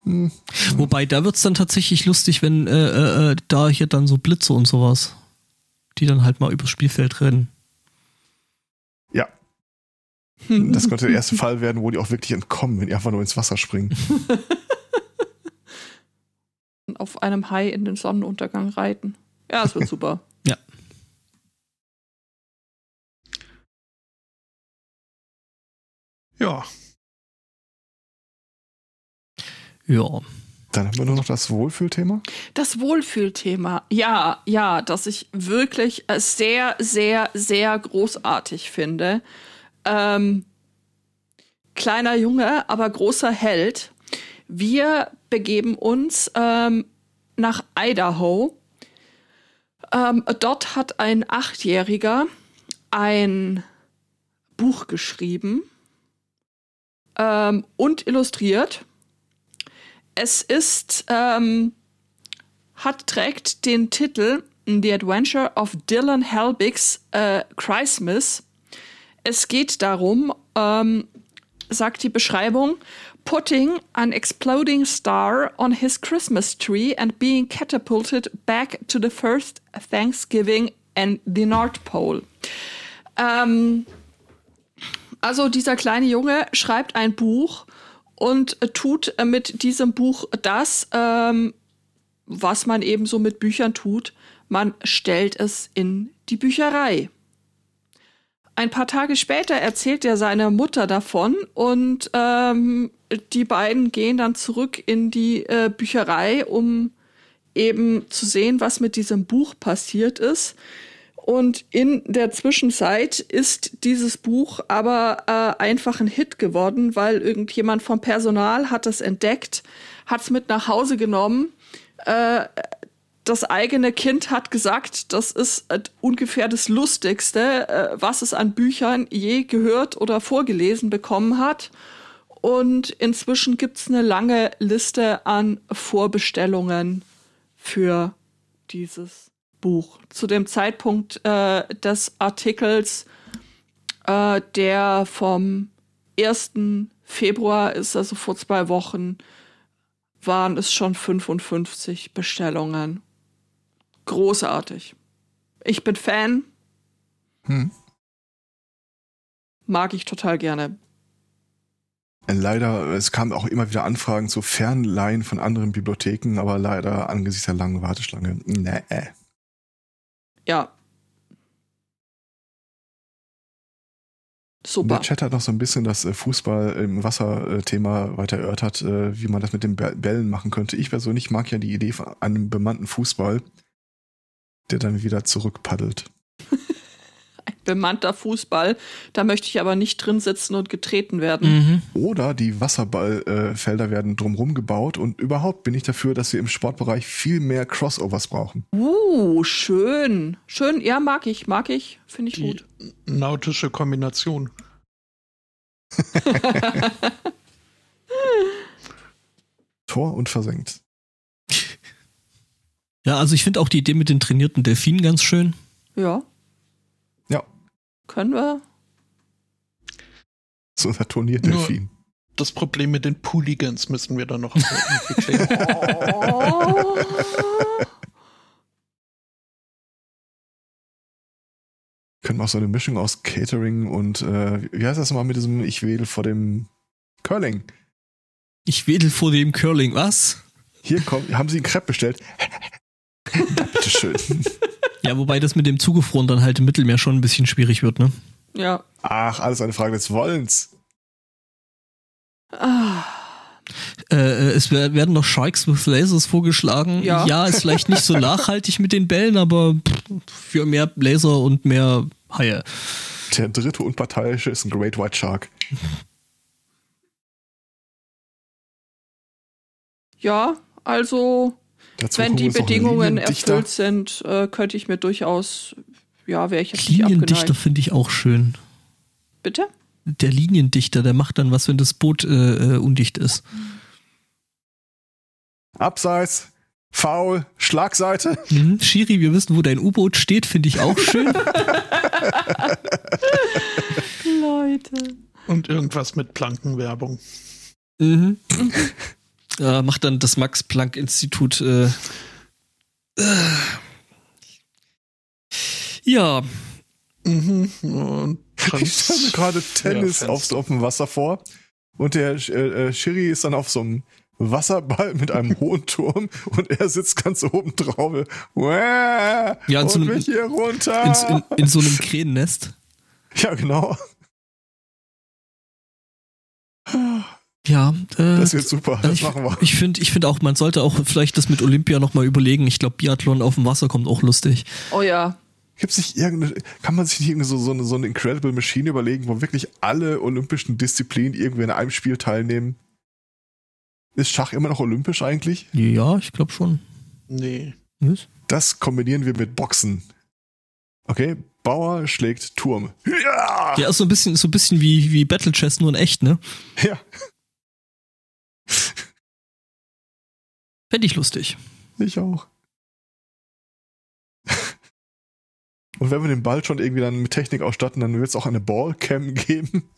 Hm. Wobei, da wird es dann tatsächlich lustig, wenn äh, äh, äh, da hier dann so Blitze und sowas, die dann halt mal übers Spielfeld rennen. Ja. Das könnte der erste Fall werden, wo die auch wirklich entkommen, wenn die einfach nur ins Wasser springen. Auf einem Hai in den Sonnenuntergang reiten. Ja, es wird super. ja. Ja, Ja. Dann haben wir nur noch das Wohlfühlthema. Das Wohlfühlthema, ja, ja, das ich wirklich sehr, sehr, sehr großartig finde. Ähm, kleiner Junge, aber großer Held. Wir begeben uns ähm, nach Idaho. Ähm, dort hat ein Achtjähriger ein Buch geschrieben ähm, und illustriert es ist, ähm, hat, trägt den Titel The Adventure of Dylan Helbigs äh, Christmas. Es geht darum, ähm, sagt die Beschreibung, putting an exploding star on his Christmas tree and being catapulted back to the first Thanksgiving and the North Pole. Ähm, also dieser kleine Junge schreibt ein Buch und tut äh, mit diesem Buch das, ähm, was man eben so mit Büchern tut. Man stellt es in die Bücherei. Ein paar Tage später erzählt er seiner Mutter davon und ähm, die beiden gehen dann zurück in die äh, Bücherei, um eben zu sehen, was mit diesem Buch passiert ist. Und in der Zwischenzeit ist dieses Buch aber äh, einfach ein Hit geworden, weil irgendjemand vom Personal hat es entdeckt, hat es mit nach Hause genommen. Äh, das eigene Kind hat gesagt, das ist äh, ungefähr das Lustigste, äh, was es an Büchern je gehört oder vorgelesen bekommen hat. Und inzwischen gibt es eine lange Liste an Vorbestellungen für dieses Buch. Zu dem Zeitpunkt äh, des Artikels, äh, der vom 1. Februar ist, also vor zwei Wochen, waren es schon 55 Bestellungen. Großartig. Ich bin Fan. Hm. Mag ich total gerne. Leider, es kamen auch immer wieder Anfragen zu Fernleihen von anderen Bibliotheken, aber leider angesichts der langen Warteschlange, nee. Ja. Super. Der Chat hat noch so ein bisschen das äh, Fußball im Wasser-Thema weiter erörtert, äh, wie man das mit den Bällen machen könnte. Ich persönlich mag ja die Idee von einem bemannten Fußball, der dann wieder zurückpaddelt bemannter Fußball. Da möchte ich aber nicht drin sitzen und getreten werden. Mhm. Oder die Wasserballfelder werden drumherum gebaut und überhaupt bin ich dafür, dass wir im Sportbereich viel mehr Crossovers brauchen. Uh, schön. Schön, ja, mag ich, mag ich. Finde ich die gut. Nautische Kombination. Tor und versenkt. Ja, also ich finde auch die Idee mit den trainierten Delfinen ganz schön. Ja. Können wir? So unser Turnierdelfin. Das Problem mit den Pooligans müssen wir dann noch klären. oh. Können wir auch so eine Mischung aus Catering und äh, wie heißt das mal mit diesem Ich wedel vor dem Curling? Ich wedel vor dem Curling, was? Hier kommt, haben Sie einen Crepe bestellt? Bitteschön. Ja, wobei das mit dem Zugefroren dann halt im Mittelmeer schon ein bisschen schwierig wird, ne? Ja. Ach, alles eine Frage des Wollens. Ah. Äh, äh es werden noch Sharks with Lasers vorgeschlagen. Ja. ja, ist vielleicht nicht so nachhaltig mit den Bällen, aber für mehr Laser und mehr Haie. Der dritte unparteiische ist ein Great White Shark. Ja, also Dazu wenn die Bedingungen erfüllt sind, äh, könnte ich mir durchaus, ja, wäre ich jetzt nicht Liniendichter finde ich auch schön. Bitte? Der Liniendichter, der macht dann was, wenn das Boot äh, äh, undicht ist. Abseits, Foul, Schlagseite. Mhm. Shiri, wir wissen, wo dein U-Boot steht, finde ich auch schön. Leute. Und irgendwas mit Plankenwerbung. mhm. äh, macht dann das Max-Planck-Institut. Äh, äh, ja, Mhm. Und Ich stelle mir gerade Tennis Ja, auf, auf dem Wasser vor. Und der äh, äh, Schiri ist dann auf so einem Wasserball mit einem hohen Turm und er sitzt ganz oben drauf. Uäh, Ja, in und so einem- mich hier runter. in, in, in so einem Krähennest. ja, genau. Ja, äh, Das wird super. Das ich machen wir. ich finde ich find auch, man sollte auch vielleicht das mit Olympia nochmal überlegen. Ich glaube, Biathlon auf dem Wasser kommt auch lustig. Oh ja. Gibt's nicht irgendeine, kann man sich nicht irgendwie so, so, eine, so eine Incredible Machine überlegen, wo wirklich alle olympischen Disziplinen irgendwie in einem Spiel teilnehmen? Ist Schach immer noch olympisch eigentlich? Ja, ich glaube schon. nee. Was? Das kombinieren wir mit Boxen. Okay, Bauer schlägt Turm. Ja! Ja, ist so ein bisschen, so ein bisschen wie, wie Battle Chess, nur in echt, ne? ja. Fände ich lustig. Ich auch. Und wenn wir den Ball schon irgendwie dann mit Technik ausstatten, dann wird es auch eine Ballcam geben.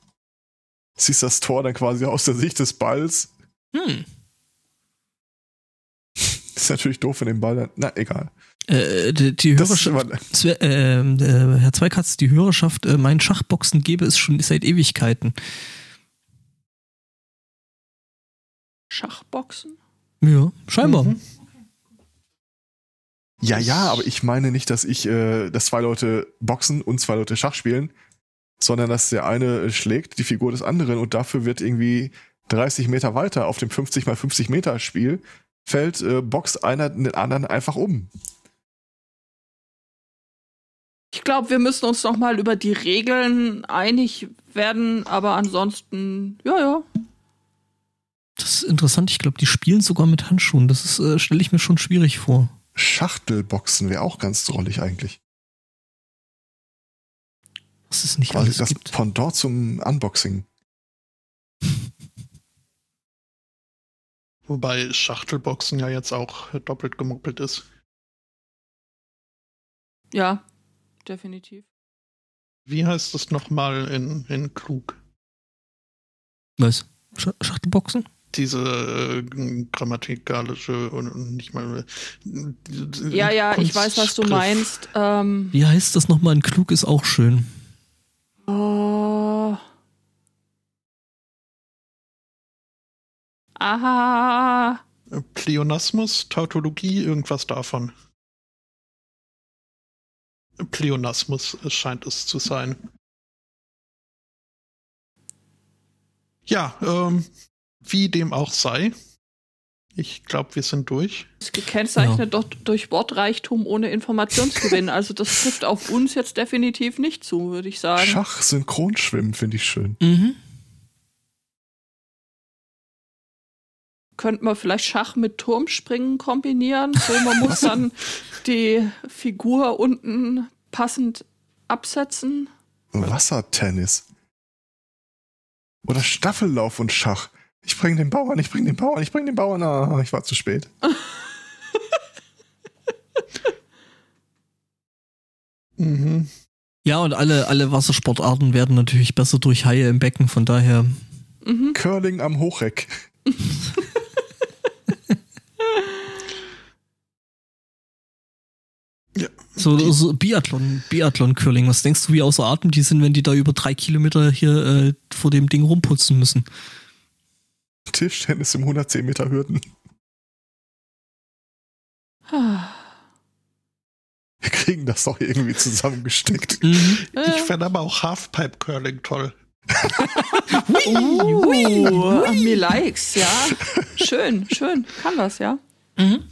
Siehst das Tor dann quasi aus der Sicht des Balls. Hm. Ist natürlich doof, wenn den Ball dann. Na, egal. Äh, die, die Hörerschaft, immer, äh, äh, Herr Zweikatz, die Hörerschaft, äh, meinen Schachboxen gebe es schon seit Ewigkeiten. Schachboxen? Ja, scheinbar. Mhm. ja, ja, aber ich meine nicht, dass ich, äh, dass zwei Leute boxen und zwei Leute Schach spielen, sondern dass der eine schlägt die Figur des anderen und dafür wird irgendwie 30 Meter weiter auf dem 50 mal 50 Meter Spiel fällt, äh, boxt einer den anderen einfach um. Ich glaube, wir müssen uns noch mal über die Regeln einig werden, aber ansonsten, ja, ja. Das ist interessant. Ich glaube, die spielen sogar mit Handschuhen. Das ist, äh, stelle ich mir schon schwierig vor. Schachtelboxen wäre auch ganz drollig eigentlich. Was es nicht Quasi alles das gibt. Pendant zum Unboxing. Wobei Schachtelboxen ja jetzt auch doppelt gemoppelt ist. Ja, definitiv. Wie heißt das nochmal in, in klug? Was? Sch Schachtelboxen? Diese äh, grammatikalische und nicht mal. äh, Ja, ja, ich weiß, was du Kunstgriff. meinst. Ähm, Wie heißt das nochmal? Ein Klug ist auch schön. oh. Aha. Pleonasmus, Tautologie, irgendwas davon. Pleonasmus es scheint es zu sein. Ja, ähm, wie dem auch sei. Ich glaube, wir sind durch. Ist gekennzeichnet doch durch Wortreichtum ohne Informationsgewinn. Also das trifft auf uns jetzt definitiv nicht zu, würde ich sagen. Schach synchronschwimmen finde ich schön. Mhm. Könnte man vielleicht Schach mit Turmspringen kombinieren? So, man muss dann die Figur unten passend absetzen. Wassertennis. Oder Staffellauf und Schach. Ich bring den Bauern, ich bring den Bauern, ich bring den Bauern. Ah, ich war zu spät. Mhm. Ja, und alle, alle Wassersportarten werden natürlich besser durch Haie im Becken. Von daher, Mhm. Curling am Hochreck. Ja. so, so Biathlon, Biathlon-Curling. Was denkst du, wie außer Atem die sind, wenn die da über drei Kilometer hier äh, vor dem Ding rumputzen müssen? Tischtennis im 110 Meter Hürden. Wir kriegen das doch irgendwie zusammengesteckt. Mhm. Ich fände aber auch Halfpipe Curling toll. Uh, mir likes, ja. Schön, schön. Kann das, ja. Mhm.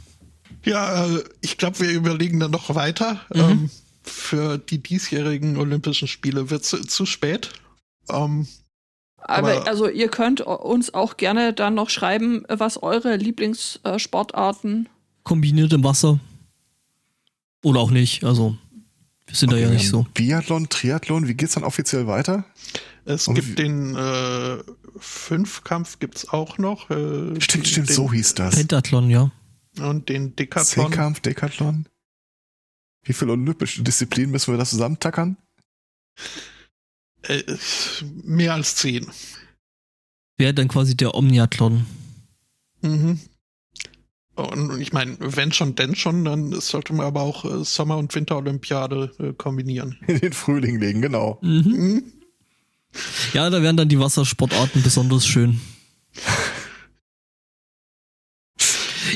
Ja, äh, ich glaube, wir überlegen dann noch weiter. Mhm. Ähm, für die diesjährigen Olympischen Spiele wird zu, zu spät. Ähm, Aber, Aber- also ihr könnt uns auch gerne dann noch schreiben, was eure Lieblingssportarten. Kombiniert im Wasser. Oder auch nicht. Also, wir sind da ja nicht so. Biathlon, Triathlon, wie geht's dann offiziell weiter? es Und gibt den äh, Fünfkampf gibt's auch noch. Äh, Stimmt, den, stimmt, so hieß das. Pentathlon, ja. Und den Decathlon. Zehnkampf, Decathlon. Wie viele olympische Disziplinen müssen wir da zusammentackern? Äh, mehr als zehn. Wäre dann quasi der Omniathlon. Mhm. Und ich meine, wenn schon, denn schon, dann sollte man aber auch äh, Sommer- und Winterolympiade äh, kombinieren. In den Frühling legen, genau. Mhm. Mhm. Ja, da wären dann die Wassersportarten besonders schön.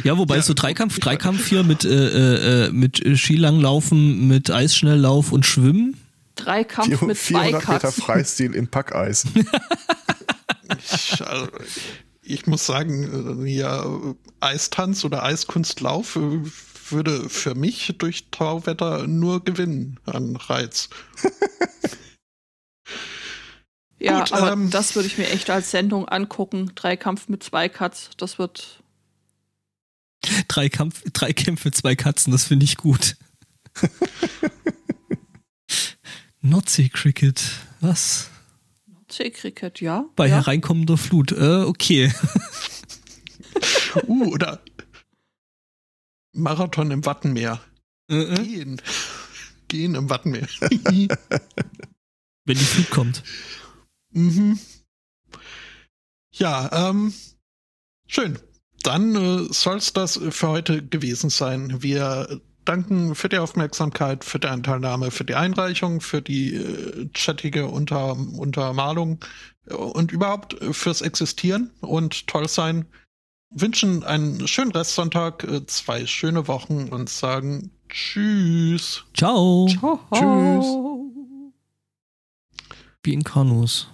Ja, wobei Ja, so Dreikampf, Dreikampf hier mit, äh, äh, mit Skilanglaufen, mit Eisschnelllauf und Schwimmen. Dreikampf mit zwei 400 Meter Katzen. Freistil im Packeis. Ich, also, ich muss sagen, äh, ja, Eistanz oder Eiskunstlauf äh, würde für mich durch Tauwetter nur gewinnen an Reiz. Ja, Gut, aber ähm, das würde ich mir echt als Sendung angucken. Dreikampf mit zwei Katz, das wird. Dreikampf, drei Kämpfe, zwei Katzen, das finde ich gut. Nordsee-Cricket, was? C-Cricket, ja. Bei ja. hereinkommender Flut, äh, okay. Uh, oder Marathon im Wattenmeer. Äh, äh, Gehen. Gehen im Wattenmeer. Wenn die Flut kommt. mhm. Ja, ähm, schön. Dann äh, soll es das für heute gewesen sein. Wir danken für die Aufmerksamkeit, für die Anteilnahme, für die Einreichung, für die äh, chattige Unter Untermalung äh, und überhaupt äh, fürs Existieren und toll sein. Wünschen einen schönen Restsonntag, äh, zwei schöne Wochen und sagen Tschüss. Ciao. Ciao. Tschüss. Wie in Kanus.